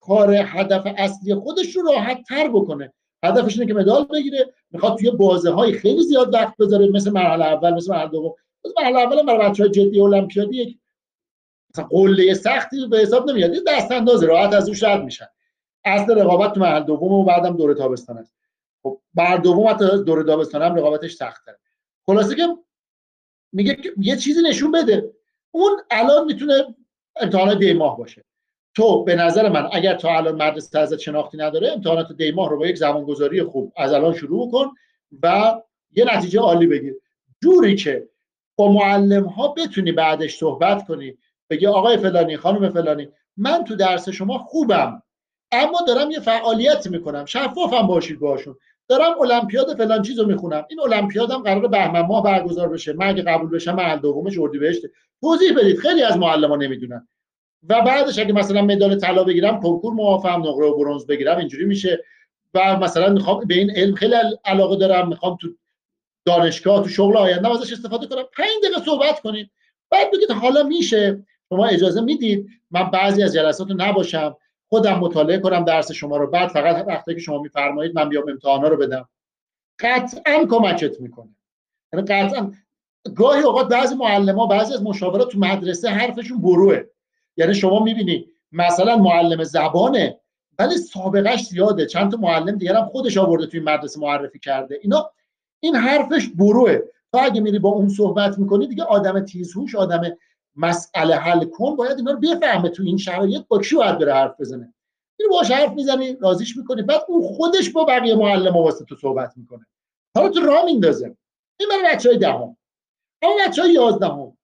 کار هدف اصلی خودش رو راحت تر بکنه. هدفش اینه که مدال بگیره. می‌خواد توی بازه های خیلی زیاد وقت بذاره. مثل مرحله اول مثل مرحله دوم. مرحله اول برای بچه های جدی المپیادی یک قله سختی به حساب نمیاد. یه دست انداز راحت از روش رد میشن. اصل رقابت تو مرحله دوم و بعدم دوره تابستان است. خب بر دوم حتی دوره تابستان هم رقابتش سخت‌تره خلاصه که میگه یه چیزی نشون بده. اون الان می‌تونه امتحانات دی ماه باشه. تو به نظر من اگر تا الان مدرسه ازت شناختی نداره امتحانات دی ماه رو با یک زمانگذاری خوب از الان شروع کن و یه نتیجه عالی بگیر. جوری که با معلم ها بتونی بعدش صحبت کنی. بگی آقای فلانی خانم فلانی من تو درس شما خوبم اما دارم یه فعالیت می‌کنم. شفافم باشید باشون دارم المپیاد فلان چیزو می‌خونم. این المپیادم قرار بهمن ماه برگزار بشه. من اگه قبول بشم محل دومش اردیبهشت توضیح بدید. خیلی از معلما نمی‌دونن. و بعدش اگه مثلا مدال طلا بگیرم کنکور موافقم نقره و برنز بگیرم اینجوری میشه. و مثلا می‌خوام به این علم خیلی علاقه دارم. می‌خوام تو دانشگاه تو شغل آینده ازش استفاده کنم. 5 دقیقه صحبت کنید. بعد بگید حالا میشه. شما اجازه می‌دید. من بعضی از جلسات رو نباشم. خودم مطالعه کنم درس شما رو. بعد فقط وقتی که شما میفرمایید من بیام امتحانا رو بدم. قطعا کمکت می‌کنه. یعنی قطعا گاهی اوقات بعضی معلم بعضی از مشاورات تو مدرسه حرفشون بروه یعنی شما می‌بینی مثلا معلم زبانه ولی سابقش زیاده. چند تا معلم دیگه هم خودش آورده توی مدرسه معرفی کرده. اینا این حرفش بروه تا اگه میری با اون صحبت می‌کنی دیگه آدم تیزهوش آدم مسئله حل کن باید اینا رو بفهمه تو این شرایط با کی باید بره حرف بزنه. اینو باش حرف می‌زنی رازیش می‌کنی بعد اون خودش با بقیه معلم واسه تو صحبت می‌کنه. حالا تو راه میندازه. این برای بچه های دهم. اما بچه های یازدهم.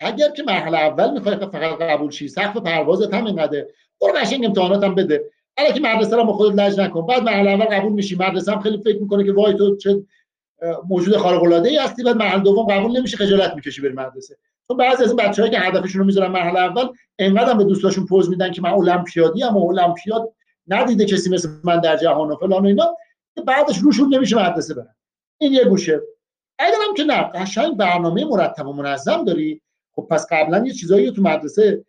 اگر که مرحله اول می‌خوای فقط قبول شی سقف پروازت هم اینقدر برو قشنگ امتحانات هم بده. حالا که مدرسه رو خودت لج نکن. بعد مرحله اول قبول میشی مدرسه هم خیلی فکر می‌کنه که وای تو چه موجود خارق العاده ای هستی بعد مرحله دوم قبول نمیشه خجالت می‌کشی بری مدرسه. چون بعضی از این بچه‌هایی که هدفشون رو می‌ذارن مرحله اول انقدر به دوستاشون پوز میدن که من المپیادی ام المپیاد ندیده کسی مثل من در جهان و فلان و اینا بعدش روشون نمیشه مدرسه برن. این یه گوشه. اگرم که نه قشنگ برنامه مرتب و منظم داری خب پس قبلا یه چیزایی تو مدرسه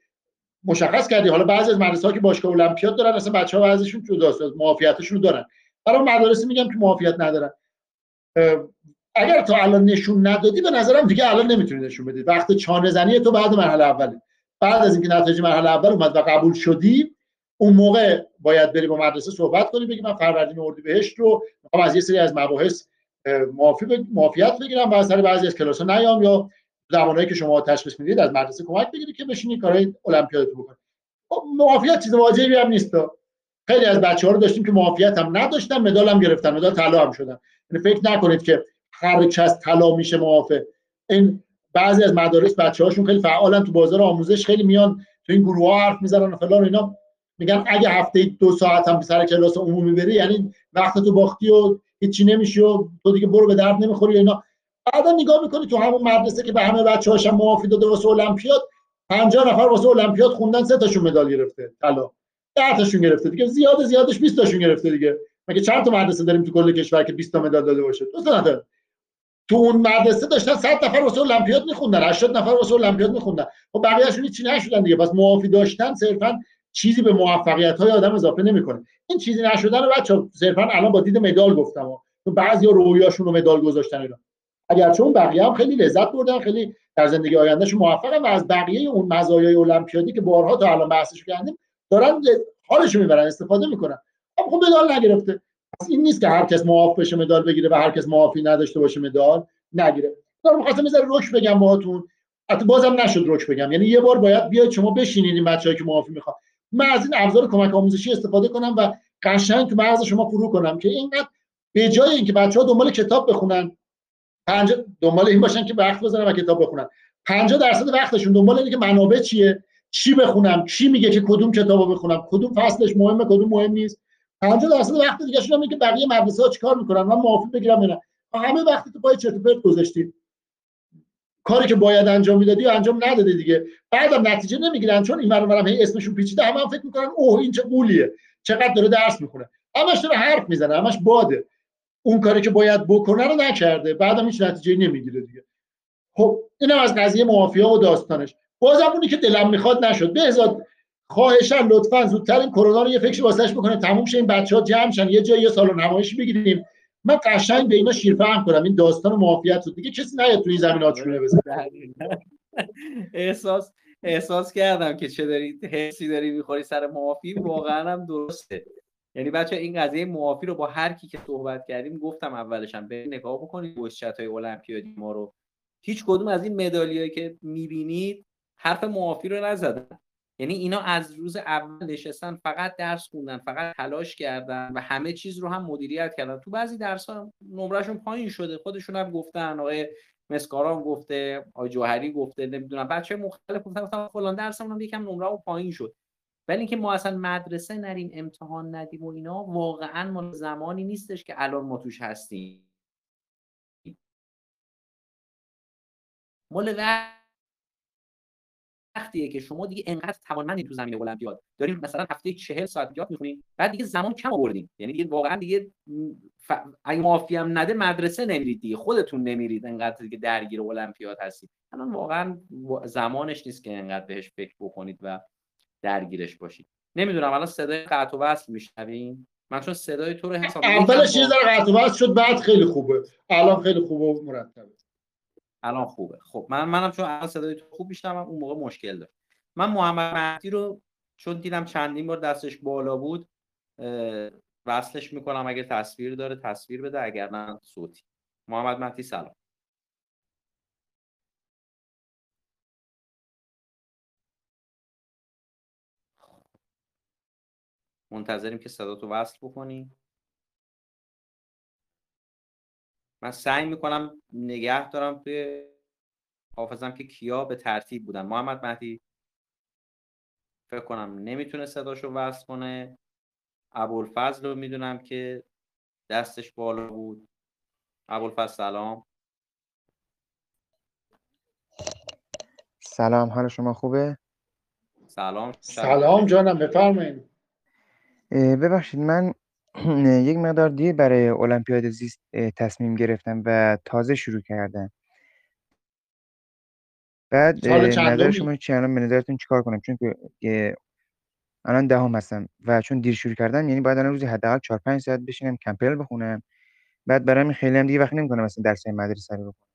مشخص کردی. حالا بعضی از مدرسه ها که باشگاه المپیاد دارن اصلا بچه‌ها بعضیشون جداست معافیتشون دارن. برای مدارس میگم که معافیت ندارن. اگر تو الان نشون ندادی به نظرم دیگه الان نمی‌تونی نشون بدی. وقت چانه زنی تو بعد مرحله اوله بعد از اینکه نتایج مرحله اول اومد و قبول شدی اون موقع باید بری با مدرسه صحبت کنی بگی من فروردین اردیبهشت رو می‌خوام از یه سری از مباحث معافی معافیت بگیرم و از سر بعضی از کلاس نیام یا زمانایی که شما تشخیص می‌دید از مدرسه کمک بگیرید که بشینید کارهای المپیادتون بکنید. خب معافیت چیز واجبی هم نیست. خیلی از بچه‌ها رو داشتیم که معافیت هم نداشتن مدال هم گرفتن مدال طلا هم شدن. فکر نکنید که هر کس طلا میشه معافه این بعضی از مدارس بچه‌هاشون خیلی فعالن تو بازار آموزش خیلی میان تو این گروه ها حرف می‌زنن و فلان اینا. میگن اگه هفته دو ساعت هم سر کلاس عمومی بری یعنی وقت تو باختی و هیچی نمیشی و تو دیگه برو به درد نمی‌خوری اینا. بعدا نگاه می‌کنی تو همون مدرسه که به همه بچه‌هاش هم معافی داده واسه المپیاد 50 نفر واسه المپیاد خوندن سه تاشون مدال گرفته طلا. 10 تاشون گرفته دیگه زیاد زیادش 20 تاشون گرفته دیگه. مگه چند تا مدرسه داریم تو کل کشور که 20 تا مدال داده باشه؟ دو تا تو اون مدرسه داشتن 100 نفر واسه المپیاد میخوندن 80 نفر واسه المپیاد میخوندن. خب بقیه‌شون چی نشدن دیگه. پس معافی داشتن صرفا چیزی به موفقیت های آدم اضافه نمی‌کنه. این چیزی نشدن رو بچا صرفا الان با دید مدال گفتم. تو بعضی رویاشون رو مدال گذاشتن اینا. اگر چون بقیه هم خیلی لذت بردن خیلی در زندگی آیندهشون موفقن و از بقیه اون مزایای المپیادی که بارها تا الان بحثش کردیم دارن حالشو می‌برن استفاده می‌کنن. خب مدال نگرفته. پس این نیست که هر کس معاف بشه مدال بگیره و هر کس معافی نداشته باشه مدال نگیره. دارم خواستم می‌ذاره روش بگم باهاتون. حتی بازم نشد روش بگم. یعنی یه بار باید بیاید شما بشینید این بچه‌ای که معافی می‌خوان. من از این ابزار کمک آموزشی استفاده کنم و قشنگ تو مغز شما فرو کنم که اینقدر به جای اینکه بچه ها دنبال کتاب بخونن پنج دنبال این باشن که وقت بزنن و کتاب بخونن. 50 درصد وقتشون دنبال اینه که منابع چیه چی بخونم چی میگه که کدوم کتابو بخونم. کدوم فصلش مهمه کدوم مهم نیست. 50 درصد وقت دیگه شون که بقیه مدرسه ها چیکار می‌کنن؟ من معافی بگیرم نه؟ همه وقتی تو پای چرت پرت گذاشتید کاری که باید انجام می‌دادی و انجام نداده دیگه. بعدم نتیجه نمی‌گیرن چون این برام هی اسمشون پیچیده همه هم فکر می‌کنن اوه این چه قولیه. چقدر داره درس می‌خونه. همش داره حرف می‌زنه همش باده. اون کاری که باید بکنه رو نکرده. بعدم هیچ نتیجه نمی‌گیره دیگه. خب اینم از قضیه موافیا و داستانش. بازم اونی که دلم می‌خواد نشد. به ازاد خواهشا لطفا زودتر این کرونا رو یه فکری واسش بکنه تموم شه این بچه‌ها جمع شن. یه جای یه سالن نمایشی بگیریم. من قشنگ به اینا شیرفهم کنم. این داستان معافیت رو. دیگه کسی نیاد توی زمین چونه بزنه. احساس احساس کردم که چه داری حسی داری می‌خوری سر معافی. واقعا هم درسته. یعنی بچه این قضیه معافی رو با هر کی که صحبت کردیم گفتم اولشم به نگاه بکنید. گوش های المپیادی ما رو. هیچ کدوم از این مدالیایی که می‌بینید حرف معافی رو نزدن. یعنی اینا از روز اول نشستن فقط درس خوندن فقط تلاش کردن و همه چیز رو هم مدیریت کردن. تو بعضی درس ها نمرهشون پایین شده خودشون هم گفتن آقای مسکارام گفته آقای جوهری گفته نمی‌دونم. بچه مختلف گفتن فلان درس هم یکم نمره پایین شد. ولی اینکه ما اصلا مدرسه نریم امتحان ندیم و اینا واقعا ما زمانی نیستش که الان ما توش هستیم. مال وقتیه که شما دیگه انقدر توانمندی تو زمین المپیاد داریم مثلا هفته 40 ساعت یاد می‌خونیم بعد دیگه زمان کم آوردیم یعنی دیگه واقعا دیگه ف... اگه معافی هم نده مدرسه نمیرید دیگه. خودتون نمیرید انقدر دیگه درگیر المپیاد هستید. الان واقعا زمانش نیست که انقدر بهش فکر بکنید و درگیرش باشید. نمی‌دونم الان صدای قطع و وصل میشنوین؟ من چون صدای تو رو حساب اولش یه ذره قطع و وصل شد بعد خیلی خوبه. الان خیلی خوبه و مرتبه. الان خوبه. خب من منم چون الان صدای تو خوب میشنوم اون موقع مشکل داشت. من محمد مهدی رو چون دیدم چندین بار دستش بالا بود وصلش می‌کنم. اگه تصویر داره تصویر بده. اگر نه صوتی. محمد مهدی سلام. منتظریم که صدا تو وصل بکنی. من سعی می‌کنم نگه دارم توی حافظم که کیا به ترتیب بودن. محمد مهدی فکر کنم نمی‌تونه صداشو وصل کنه. ابوالفضل رو می‌دونم که دستش بالا بود. ابوالفضل سلام. سلام حال شما خوبه؟ سلام سلام جانم بفرمایید ببخشید من یک مقدار دیر برای المپیاد زیست تصمیم گرفتم و تازه شروع کردم. بعد نظر شما چی؟ الان به نظرتون چیکار کنم؟ چون که الان دهم هستم و چون دیر شروع کردم یعنی باید الان روزی حداقل 4 5 ساعت بشینم کمپل بخونم. بعد برام خیلی هم دیگه وقت نمی‌کنم مثلا درس مدرسه رو بخونم.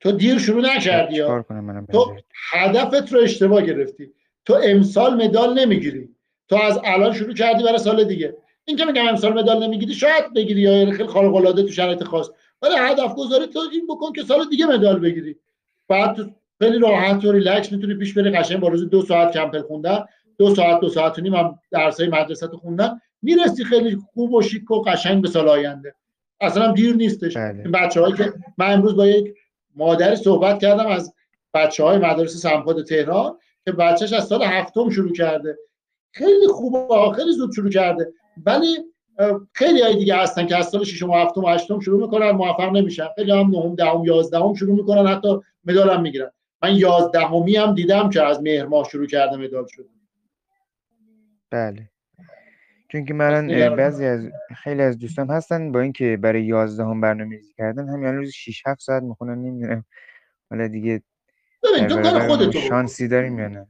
تو دیر شروع نکردی چیکار کنم منم تو هدفت رو اشتباه گرفتی. تو امسال مدال نمی‌گیری. تو از الان شروع کردی برای سال دیگه. این که میگم امسال مدال نمی‌گیری شاید بگیری یا خیلی خارق العاده تو شرایط خاص. ولی هدف گذاری تو این بکن که سال دیگه مدال بگیری. بعد تو خیلی راحت و ریلکس می‌تونی پیش بری قشنگ با روز دو ساعت کمپل خوندن. دو ساعت دو ساعت و نیم هم درسای مدرسه خوندن. می‌رسی خیلی خوب و شیک و قشنگ به سال آینده. اصلا دیر نیستش. بله. این بچه‌هایی که من امروز با یک مادری صحبت کردم از بچه های مدارس سمپاد تهران که بچهش از سال هفتم شروع کرده. خیلی خوبه خیلی زود شروع کرده. ولی خیلی های دیگه هستن که از سال ششم و هفتم و هشتم شروع می‌کنن موفق نمیشن. خیلی هم نهم دهم یازدهم شروع می‌کنن حتی مدال هم می‌گیرن. من یازدهمی هم دیدم که از مهر ماه شروع کرده مدال شده. بله. چون که من بعضی از خیلی از دوستان هستن با اینکه برای یازدهم برنامه‌ریزی کردن همین روز 6 7 ساعت می‌خونن نمی‌دونم. حالا دیگه ببین تو کار خودتو شانسی داریم یا نه؟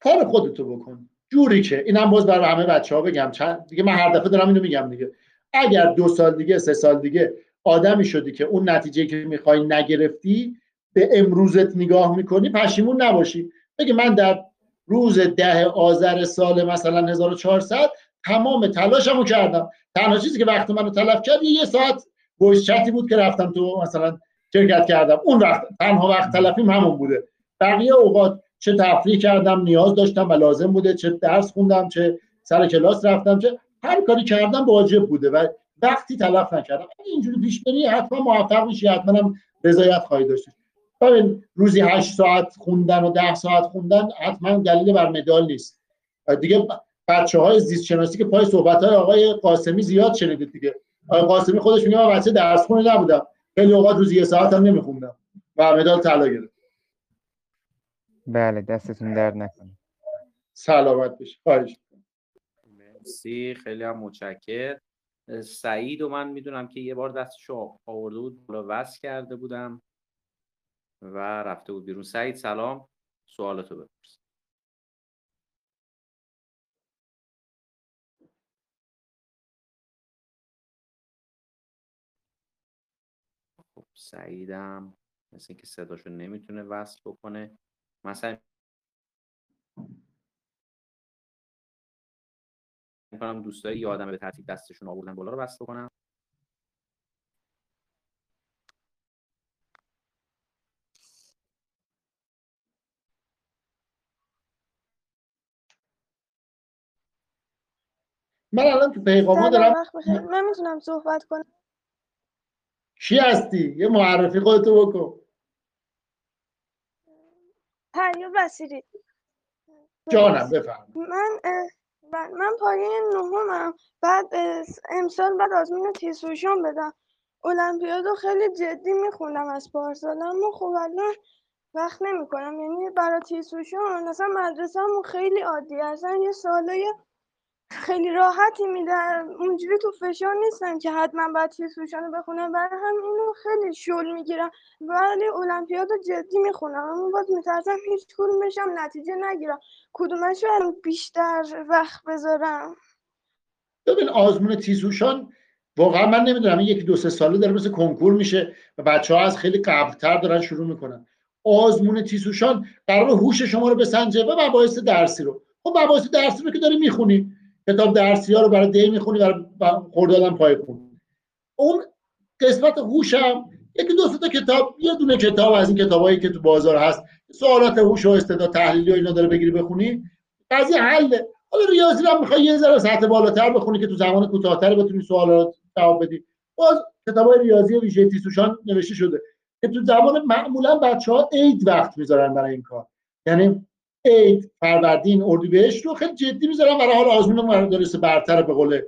کار خودتو بکن. جوری که اینم باز برای همه بچه ها بگم چند دیگه من هر دفعه دارم اینو میگم دیگه. اگر دو سال دیگه سه سال دیگه آدمی شدی که اون نتیجه که می‌خوای نگرفتی به امروزت نگاه می‌کنی پشیمون نباشی. بگه من در روز ده آذر سال مثلا 1400 تمام تلاشمو کردم. تنها چیزی که وقت منو تلف کرد یه ساعت voice chat ی بود که رفتم تو مثلا شرکت کردم. اون وقت تنها وقت تلفیم همون بوده. بقیه اوقات چه تفریح کردم نیاز داشتم و لازم بوده چه درس خوندم چه سر کلاس رفتم چه هر کاری کردم واجب بوده و وقتی تلف نکردم. اینجوری پیش بری حتما موفق میشی حتما هم رضایت خواهی داشت. ببین روزی 8 ساعت خوندن و 10 ساعت خوندن حتما دلیل بر مدال نیست. دیگه بچه های زیست شناسی که پای صحبت های آقای قاسمی زیاد شنیدید دیگه. آقای قاسمی خودش میگه من بچه درس خونه نبودم. خیلی اوقات روزی یه ساعت هم نمیخوندم و مدال طلا گرفت. بله دستتون درد نکنه. سلامت بشه خواهش مرسی خیلی هم متشکر سعید و من می‌دونم که یه بار دستشو آورده بود بالا وصل کرده بودم و رفته بود بیرون. سعید سلام. سوالتو بپرس. خب سعیدم مثل اینکه صداشو نمی‌تونه وصل بکنه. مثلا می‌کنم دوستایی یادم به ترتیب دستشون آوردن بالا رو بسته کنم من الان تو پیغاما دارم من می‌تونم صحبت کنم. کی هستی؟ یه معرفی خودتو بکن. پریاب بسیری جانم بفرم من من پایه نهمم. بعد امسال بعد آزمون تیسوشان بدم. المپیادو خیلی جدی میخوندم از پارسال اما خب الان وقت نمی‌کنم. یعنی برای تیسوشان اصلا مدرسهمون خیلی عادی. اصلا یه سالای خیلی راحتی میدن. اونجوری تو فشار نیستن که حتما باید تیسوشان رو بخونم. برای هم اینو خیلی شل می‌گیرم. ولی المپیاد رو جدی می‌خونم. اما باز میترسم هیچ کدومشم نتیجه نگیرم. کدومش رو بیشتر وقت بذارم؟ ببین آزمون تیزوشان واقعا من نمی‌دونم. این یکی دو سه ساله داره مثل کنکور میشه و بچه ها از خیلی قبلتر دارن شروع می‌کنن. آزمون تیسوشان قرار هوش شما رو بسنجه و مباحث درسی رو. خب مباحث درسی رو که داری می‌خونی. کتاب درسی ها رو برای دی می‌خونی برای خوردادن پای خون اون قسمت هوشم یکی دو تا کتاب یه دونه کتاب از این کتابایی که تو بازار هست. سوالات هوش و استعداد تحلیلی و اینا داره بگیری بخونی. قضیه حله حالا ریاضی رو می‌خوای یه ذره سطح بالاتر بخونی که تو زمان کوتاهتر بتونی سوالا جواب بدی. باز کتابای ریاضی ویژه تیسوشان نوشته شده که تو زمان معمولا بچه ها عید وقت می‌ذارن برای این کار. یعنی عید فروردین اردیبهشت رو خیلی جدی می‌ذارن برای حال آزمون مدارس برتر به قول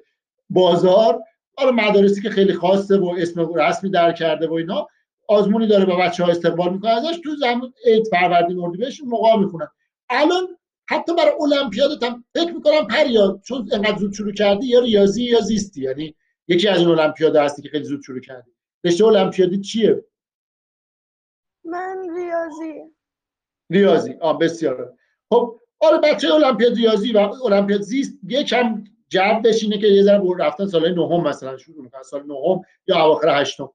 بازار. حالا مدارسی که خیلی خاصه و اسم رسمی در کرده و اینا آزمونی داره با بچه ها استقبال می‌کنه. ازش تو زمان عید فروردین اردیبهشت موقع می‌کنن الان حتی برای المپیاد هم فکر می‌کنم پریاد چون انقدر زود شروع کردی یا ریاضی یا زیستی. یعنی یکی از این المپیاد هستی که خیلی زود شروع کردی. رشته المپیادی چیه؟ من ریاضی. ریاضی. آه بسیار. خب آره بچه المپیاد ریاضی و المپیاد زیست یکم جب بشینه که یه ذره رفتن سال نهم مثلا شروع می‌کنن سال نهم یا اواخر هشتم.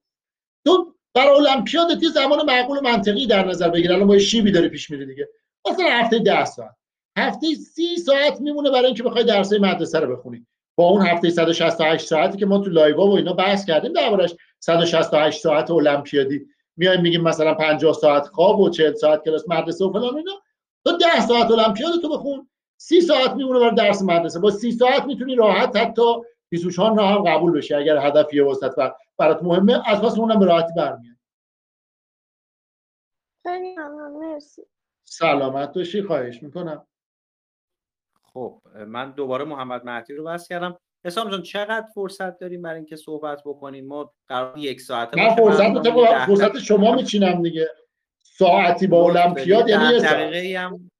تو برای المپیاد یه زمان معقول و منطقی در نظر بگیر. الان با شیبی داره پیش میره دیگه. مثلا هفته ده ساعت. هفته سی ساعت میمونه برای اینکه بخوای درسای مدرسه رو بخونی. با اون هفته 168 ساعتی که ما تو لایوا و اینا بحث کردیم دربارش 168 ساعت المپیادی. میایم میگیم مثلا 50 ساعت خواب و 40 ساعت کلاس مدرسه و فلان اینا. تو 10 ساعت المپیاد تو بخون 30 ساعت میمونه برای درس مدرسه. با 30 ساعت می‌تونی راحت حتی پیسوشان را هم قبول بشی اگر هدفیه واسط و برات مهمه از پس اونم به راحتی برمیاد. خیلی ممنون مرسی. سلامت باشی خواهش می‌کنم. خب من دوباره محمد مهدی رو بس کردم. حسام جان چقدر فرصت داریم برای اینکه صحبت بکنیم؟ ما قرار یک ساعته من فرصت تو فرصت شما میچینم دیگه. ساعتی با المپیاد یعنی یه دقیقه هم.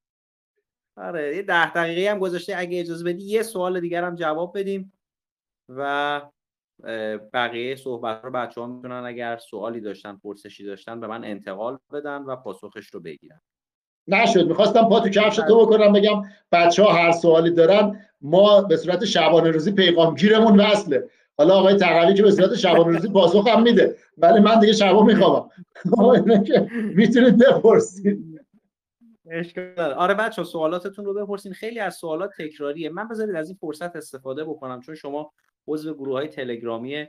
آره یه ده دقیقه هم گذاشته اگه اجازه بدی یه سوال دیگر هم جواب بدیم و بقیه صحبت رو بچه ها می‌تونن اگر سوالی داشتن پرسشی داشتن به من انتقال بدن و پاسخش رو بگیرن. نشد. می‌خواستم پا تو کفش تو بکنم بگم بچه ها هر سوالی دارن ما به صورت شبانه روزی پیغامگیرمون وصله. حالا آقای تقوی که به صورت شبانه روزی پاسخ هم میده. ولی من دیگه شبا میخوابم. می‌تونید بپرسید. آره بچه سوالاتتون رو بپرسین. خیلی از سوالات تکراریه. من بذارید از این فرصت استفاده بکنم چون شما عضو گروه های تلگرامی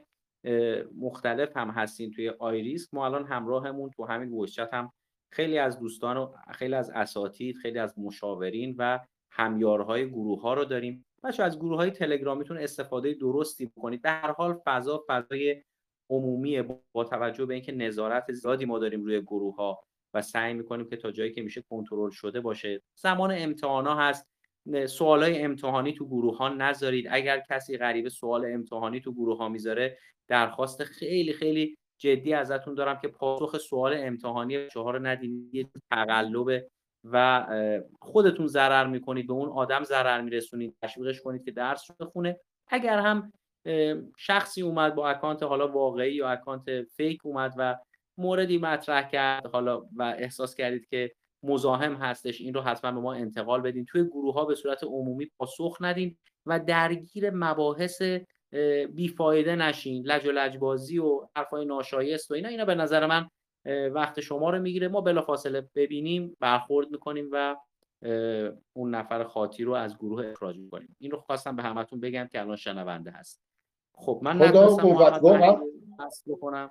مختلف هم هستین توی آیریس. ما الان همراهمون تو همین وشت هم خیلی از دوستان و خیلی از اساتید خیلی از مشاورین و همیارهای گروه ها رو داریم. بچه از گروه های تلگرامیتون استفاده درستی بکنید. در حال فضا فضای عمومیه با توجه به اینکه نظارت زیادی ما داریم روی گروه ها و سعی می‌کنیم که تا جایی که میشه کنترل شده باشه. زمان امتحان ها هست. سوال های امتحانی تو گروه ها نذارید. اگر کسی غریبه سوال امتحانی تو گروه ها می‌ذاره درخواست خیلی خیلی جدی ازتون دارم که پاسخ سوال امتحانی چهار رو ندید. یه تقلب و خودتون ضرر می‌کنید به اون آدم ضرر میرسونید تشویقش کنید که درس بخونه. اگر هم شخصی اومد با اکانت حالا واقعی یا اکانت فیک اومد و موردی مطرح کرد حالا و احساس کردید که مزاحم هستش این رو حتما به ما انتقال بدین. توی گروه ها به صورت عمومی پاسخ ندین و درگیر مباحث بیفایده نشین. لج و لجبازی و حرفای ناشایست و اینا. اینا به نظر من وقت شما رو می‌گیره. ما بلافاصله ببینیم برخورد می‌کنیم و اون نفر خاطی رو از گروه اخراج می‌کنیم. این رو خواستم به همتون بگم که الان شنونده هست. خب من خدا بکنم.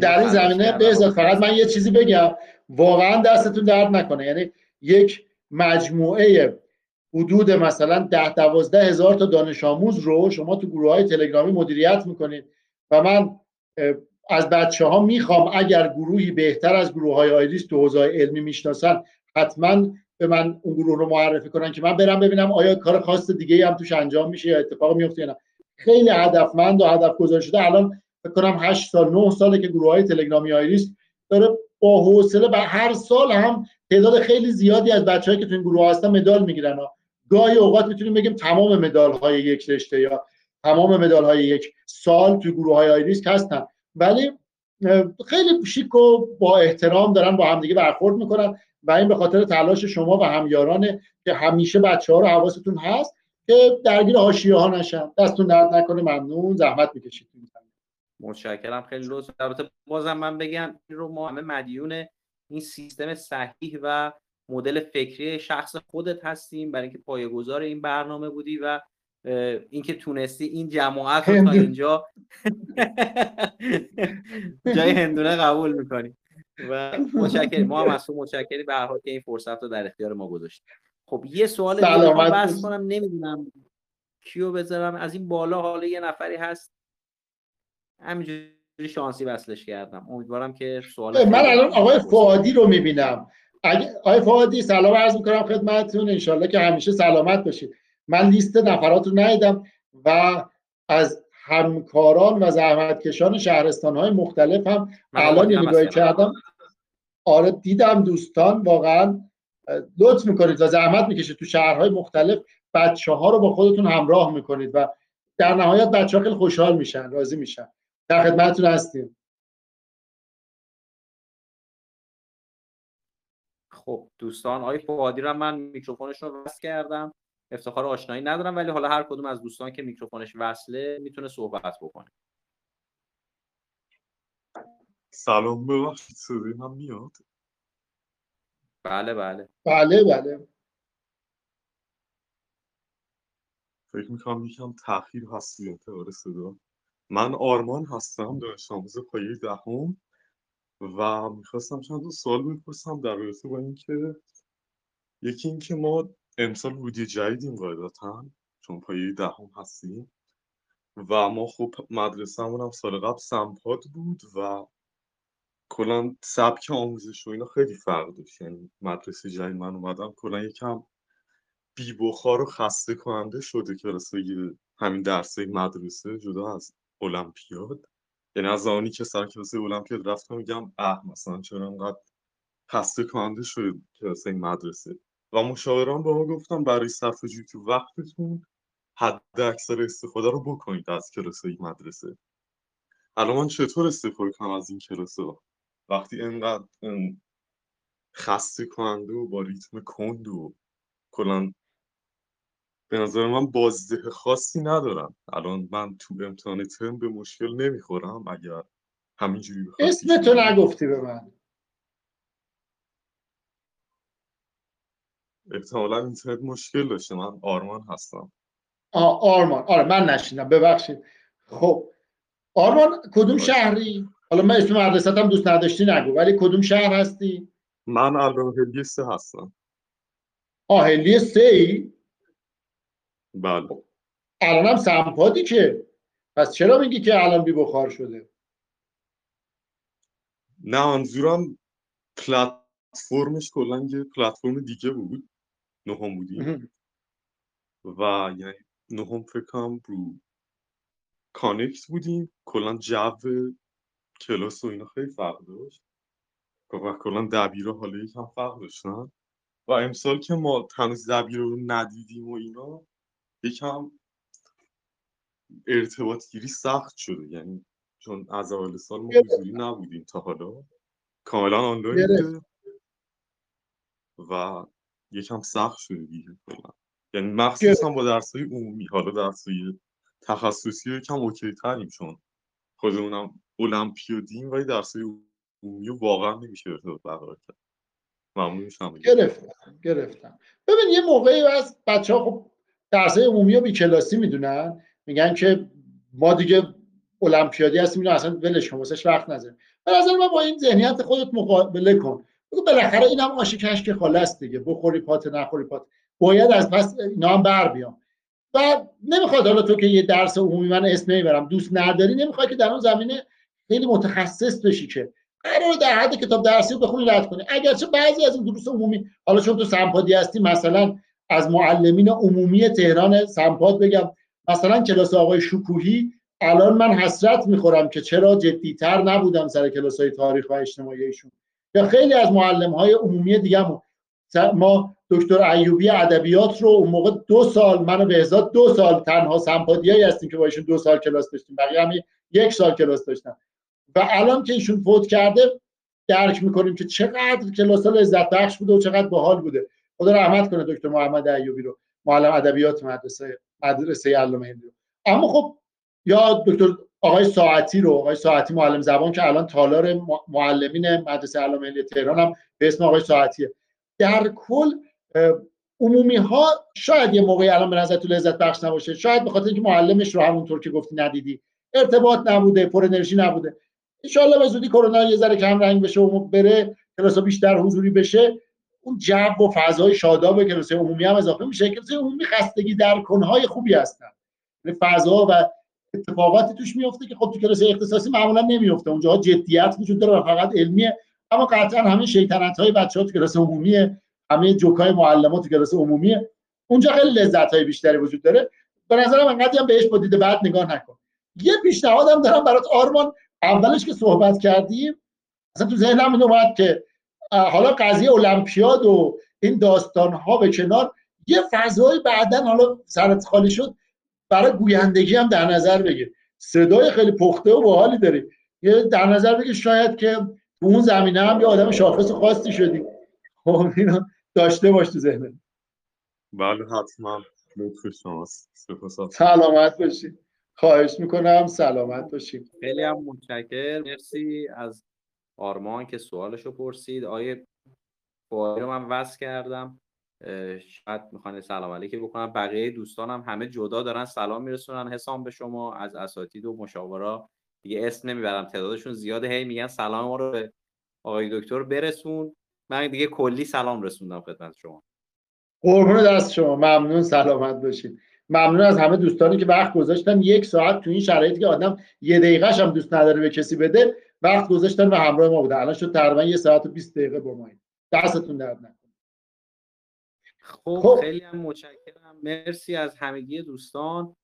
در این زمینه به فقط من یه چیزی بگم. واقعا دستتون درد نکنه. یعنی یک مجموعه حدود مثلا ده دوازده هزار تا دانش آموز رو شما تو گروه های تلگرامی مدیریت می‌کنید و من از بچه ها می‌خوام اگر گروهی بهتر از گروه های آیریس تو حوزه علمی می‌شناسن حتما به من اون گروه رو معرفی کنن که من برم ببینم آیا کار خاص دیگه هم توش انجام میشه یا اتفاق میفته یا نه. خیلی هدفمند و هدف گذاری شده. الان فکر کنم 8 سال 9 ساله که گروه های تلگرامی آیریس داره با حوصله و هر سال هم تعداد خیلی زیادی از بچه‌هایی که تو این گروه هستن مدال می‌گیرن. گاهی اوقات می‌تونیم بگیم تمام مدال های یک رشته یا تمام مدال های یک سال تو گروه های آیریس هستن. ولی خیلی شیک و با احترام دارن با همدیگه برخورد می‌کنن و این به خاطر تلاش شما و همیارانه که همیشه بچه ها رو حواستون هست که درگیر حاشیه ها نشن. دستتون درد نکنه ممنون. زحمت می‌کشید. متشکرم. خیلی لطف. البته بازم من بگم این رو ما همه مدیون این سیستم صحیح و مدل فکری شخص خودت هستیم. برای اینکه پایه‌گذار این برنامه بودی و اینکه تونستی این جماعت رو تا اینجا جای هندونه قبول می‌کنی. و متشکرم. ما هم از تو متشکری به هر حال که این فرصت رو در اختیار ما گذاشتی. خب یه سوال بس کنم. نمی‌دونم کیو بذارم. از این بالا حالا یه نفری هست. همینجوری شانسی وصلش کردم. امیدوارم که سوال من الان آقای فوادی رو می‌بینم. اگه آقای فوادی سلام عرض می‌کنم خدمتتون. انشالله که همیشه سلامت باشید. من لیست نفرات رو ندیدم و از همکاران و زحمتکشان شهرستان های مختلف هم الان یه نگاهی کردم. آره دیدم دوستان واقعا لطف می‌کنید و زحمت می‌کشید. تو شهرهای مختلف بچه ها رو با خودتون همراه می‌کنید و در نهایت بچه ها خیلی خوشحال میشن راضی میشن. در خدمتتون هستیم. خب دوستان آقای فوادی رو من میکروفونش رو کردم. افتخار آشنایی ندارم ولی حالا هر کدوم از دوستان که میکروفونش وصله می‌تونه صحبت بکنه. سلام ببخشید صدای من میاد؟ بله بله. بله بله. فکر می‌کنم یکم تاخیر هست انتقال صدا. من آرمان هستم دانش آموز پایه دهم و می‌خواستم چند تا سوال بپرسم در رابطه با اینکه یکی اینکه ما امسال ورودی جدیدیم قاعدتا چون پایه دهم هستیم. و ما خب مدرسهمون هم سال قبل سمپاد بود و کلا سبک آموزش و اینا خیلی فرق داشت. یعنی مدرسه جدید من اومدم کلا یکم بی بخار و خسته کننده شده کلاسای همین درسه مدرسه جدا از المپیاد. یعنی از زمانی که سر کلاس المپیاد رفتم میگم اه مثلا چرا انقدر خسته کننده شده کلاس مدرسه. و مشاوران با ما گفتم برای صرف تو وقتتون حد اکثر استفاده رو بکنید از کلاس این مدرسه. الان من چطور استفاده کنم از این کلاس وقتی انقدر خسته کننده و با ریتم کند و کلا به نظر من بازده خاصی ندارم. الان من تو امتحان ترم به مشکل نمی‌خورم اگر همینجوری اسم تو نگفتی به من. احتمالا اینترنت مشکل داشته. من آرمان هستم. آه آرمان. آره من نشینم. ببخشید. خب. آرمان کدوم شهری؟ حالا من اسم مدرسه هم دوست نداشتی نگو ولی کدوم شهر هستی؟ من الان هلیه سه هستم. آه هلیه سه ای؟ بله. الان هم سمپادی که. پس چرا میگی که الان بی بخار شده؟ نه منظورم پلتفرمش کلا یه پلتفرم دیگه بود. نهم بودیم. و یعنی نهم فکر کنم رو کانکت بودیم. کلا جو کلاس و اینا خیلی فرق داشت. و کلا دبیرا حالا یکم فرق داشتن. و امسال که ما هنوز دبیرا رو ندیدیم و اینا یکم ارتباط گیری سخت شده. یعنی چون از اول سال ما حضوری نبودیم تا حالا. کاملا آنلاین و یکم سخت شده دیگه کلا یعنی مخصوصا با درسای عمومی حالا درسای تخصصی یکم اوکی تریم چون خودمونم المپیادیم ولی درسای عمومی واقعا نمیشه ارتباط برقرار کرد. ممنون میشم گرفتم گرفتم. ببین یه موقعی از بچه ها خب درسای عمومی رو بی کلاسی می‌دونن. میگن که ما دیگه المپیادی هستیم اینو اصلا ولش کن واسش وقت نذاریم به نظر من با این ذهنیت خودت مقابله کن. بگو بالاخره آش کشک خاله است دیگه بخوری پات نخوری پات. باید از پس اینا هم بر بیام. و نمی‌خواد حالا تو که یه درس عمومی من اسم نمی‌برم دوست نداری نمی‌خواد که در اون زمینه خیلی متخصص بشی که. قرار در حد کتاب درسی بخونی رد کنی. اگرچه بعضی از این دروس عمومی حالا چون تو سمپادی هستی مثلا از معلمین عمومی تهران سمپاد بگم مثلا کلاس آقای شکوهی الان من حسرت می‌خورم که چرا جدیتر نبودم سر کلاس های تاریخ و اجتماعیشون یا خیلی از معلم های عمومی دیگه ما دکتر ایوبی ادبیات رو اون موقع دو سال من و بهزاد دو سال تنها سمپادیایی هستیم که با دو سال کلاس داشتیم بقیه همین یک سال کلاس داشتم و الان که ایشون فوت کرده درک می‌کنیم که چقدر کلاس ها لذت بخش بوده و چقدر باحال بوده. خدا رحمت کنه دکتر محمد ایوبی رو معلم ادبیات مدرسه مدرسه علامه رو. اما خب یا دکتر آقای ساعتی رو آقای ساعتی معلم زبان که الان تالار معلمین مدرسه علامه تهران هم به اسم آقای ساعتیه در کل عمومی ها شاید یه موقعی الان به نظر تو لذت بخش نباشه. شاید به خاطر اینکه معلمش رو همونطور که گفتی ندیدی. ارتباط نبوده پر انرژی نبوده. ان به زودی کرونا یه ذره کم رنگ بشه و بره کلاس بیشتر حضوری بشه. اون جو و فضای شاداب کلاس عمومی هم اضافه میشه. کلاس عمومی خستگی در کنهای خوبی هستن. یعنی فضا و اتفاقاتی توش میفته که خب تو کلاس اختصاصی معمولا نمیفته اونجا جدیت وجود داره و فقط علمیه. اما قطعا همه شیطنت های بچه ها تو کلاس عمومیه. همه جوکای معلمات تو کلاس عمومیه. اونجا خیلی لذت های بیشتری وجود داره. به نظرم انقدر هم بهش با دید بعد نگاه نکن. یه پیشنهادم دارم برات آرمان. اولش که صحبت کردیم اصلا تو ذهنم این اومد که حالا قضیه المپیاد و این داستان ها به کنار یه فضای بعدا حالا سرت خالی شد. برای گویندگی هم در نظر بگیر. صدای خیلی پخته و باحالی داری. یه در نظر بگیر شاید که تو اون زمینه هم یه آدم شاخص خاصی شدی. خب اینو داشته باش تو ذهنت. بله حتما. لطف شماست. سلامت باشید خواهش می‌کنم. سلامت باشید خیلی هم متشکر مرسی از آرمان که سوالشو پرسید. آیه رو من وصل کردم. شاید می‌خوان سلام علیکی بکنم بقیه دوستانم همه جدا دارن سلام میرسونن. حسام به شما از اساتید و مشاورا. دیگه اسم نمی‌برم تعدادشون زیاده هی میگن سلام ما رو به آقای دکتر برسون. من دیگه کلی سلام رسوندم خدمت شما. قربون دست شما. ممنون سلامت باشید ممنون از همه دوستانی که وقت گذاشتن. یک ساعت تو این شرایطی که آدم یه دقیقهش هم دوست نداره به کسی بده وقت گذاشتن و همراه ما بوده. الان شد تقریبا یه ساعت و 20 دقیقه با ما. دستتون درد نکنه. خب, خب. خیلی هم متشکرم. مرسی از همگی دوستان.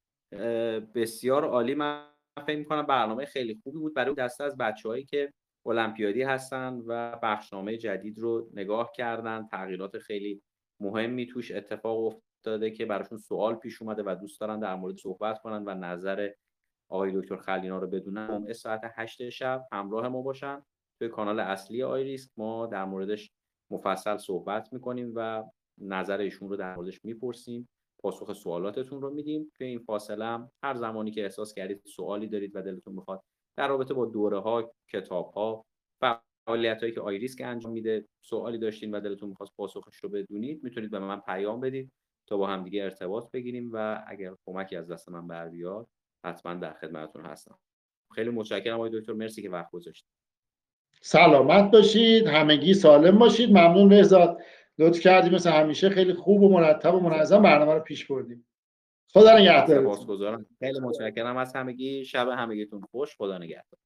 بسیار عالی. من فکر می‌کنم برنامه خیلی خوبی بود. برای دسته از بچههایی که المپیادی هستن و بخشنامه جدید رو نگاه کردن. تغییرات خیلی مهمی توش اتفاق افتاده که براشون سوال پیش اومده و دوست دارن در مورد صحبت کنن و نظر آقای دکتر خلینا رو بدونن. ساعت 8 شب همراه ما باشن. توی کانال اصلی آیریسک ما در موردش مفصل صحبت می‌کنیم و نظر ایشون رو در موردش می‌پرسیم پاسخ سوالاتتون رو میدیم. توی این فاصله هم هر زمانی که احساس کردید سوالی دارید و دلتون می‌خواد در رابطه با دوره ها کتاب ها فعالیت هایی که آیریس که انجام میده سوالی داشتین و دلتون می‌خواست پاسخش رو بدونید می‌تونید به من پیام بدید تا با هم دیگه ارتباط بگیریم و اگر کمکی از دست من بر بیاد حتما در خدمتتون هستم. خیلی متشکرم آقای دکتر مرسی که وقت گذاشتید. سلامت باشید همگی سالم باشید. ممنون بهزاد لطف کردی مثل همیشه خیلی خوب و مرتب و منظم برنامه رو پیش بردیم خدا نگهدار خیلی متشکرم از همگی. شب همگیتون خوش. خدا نگهدار.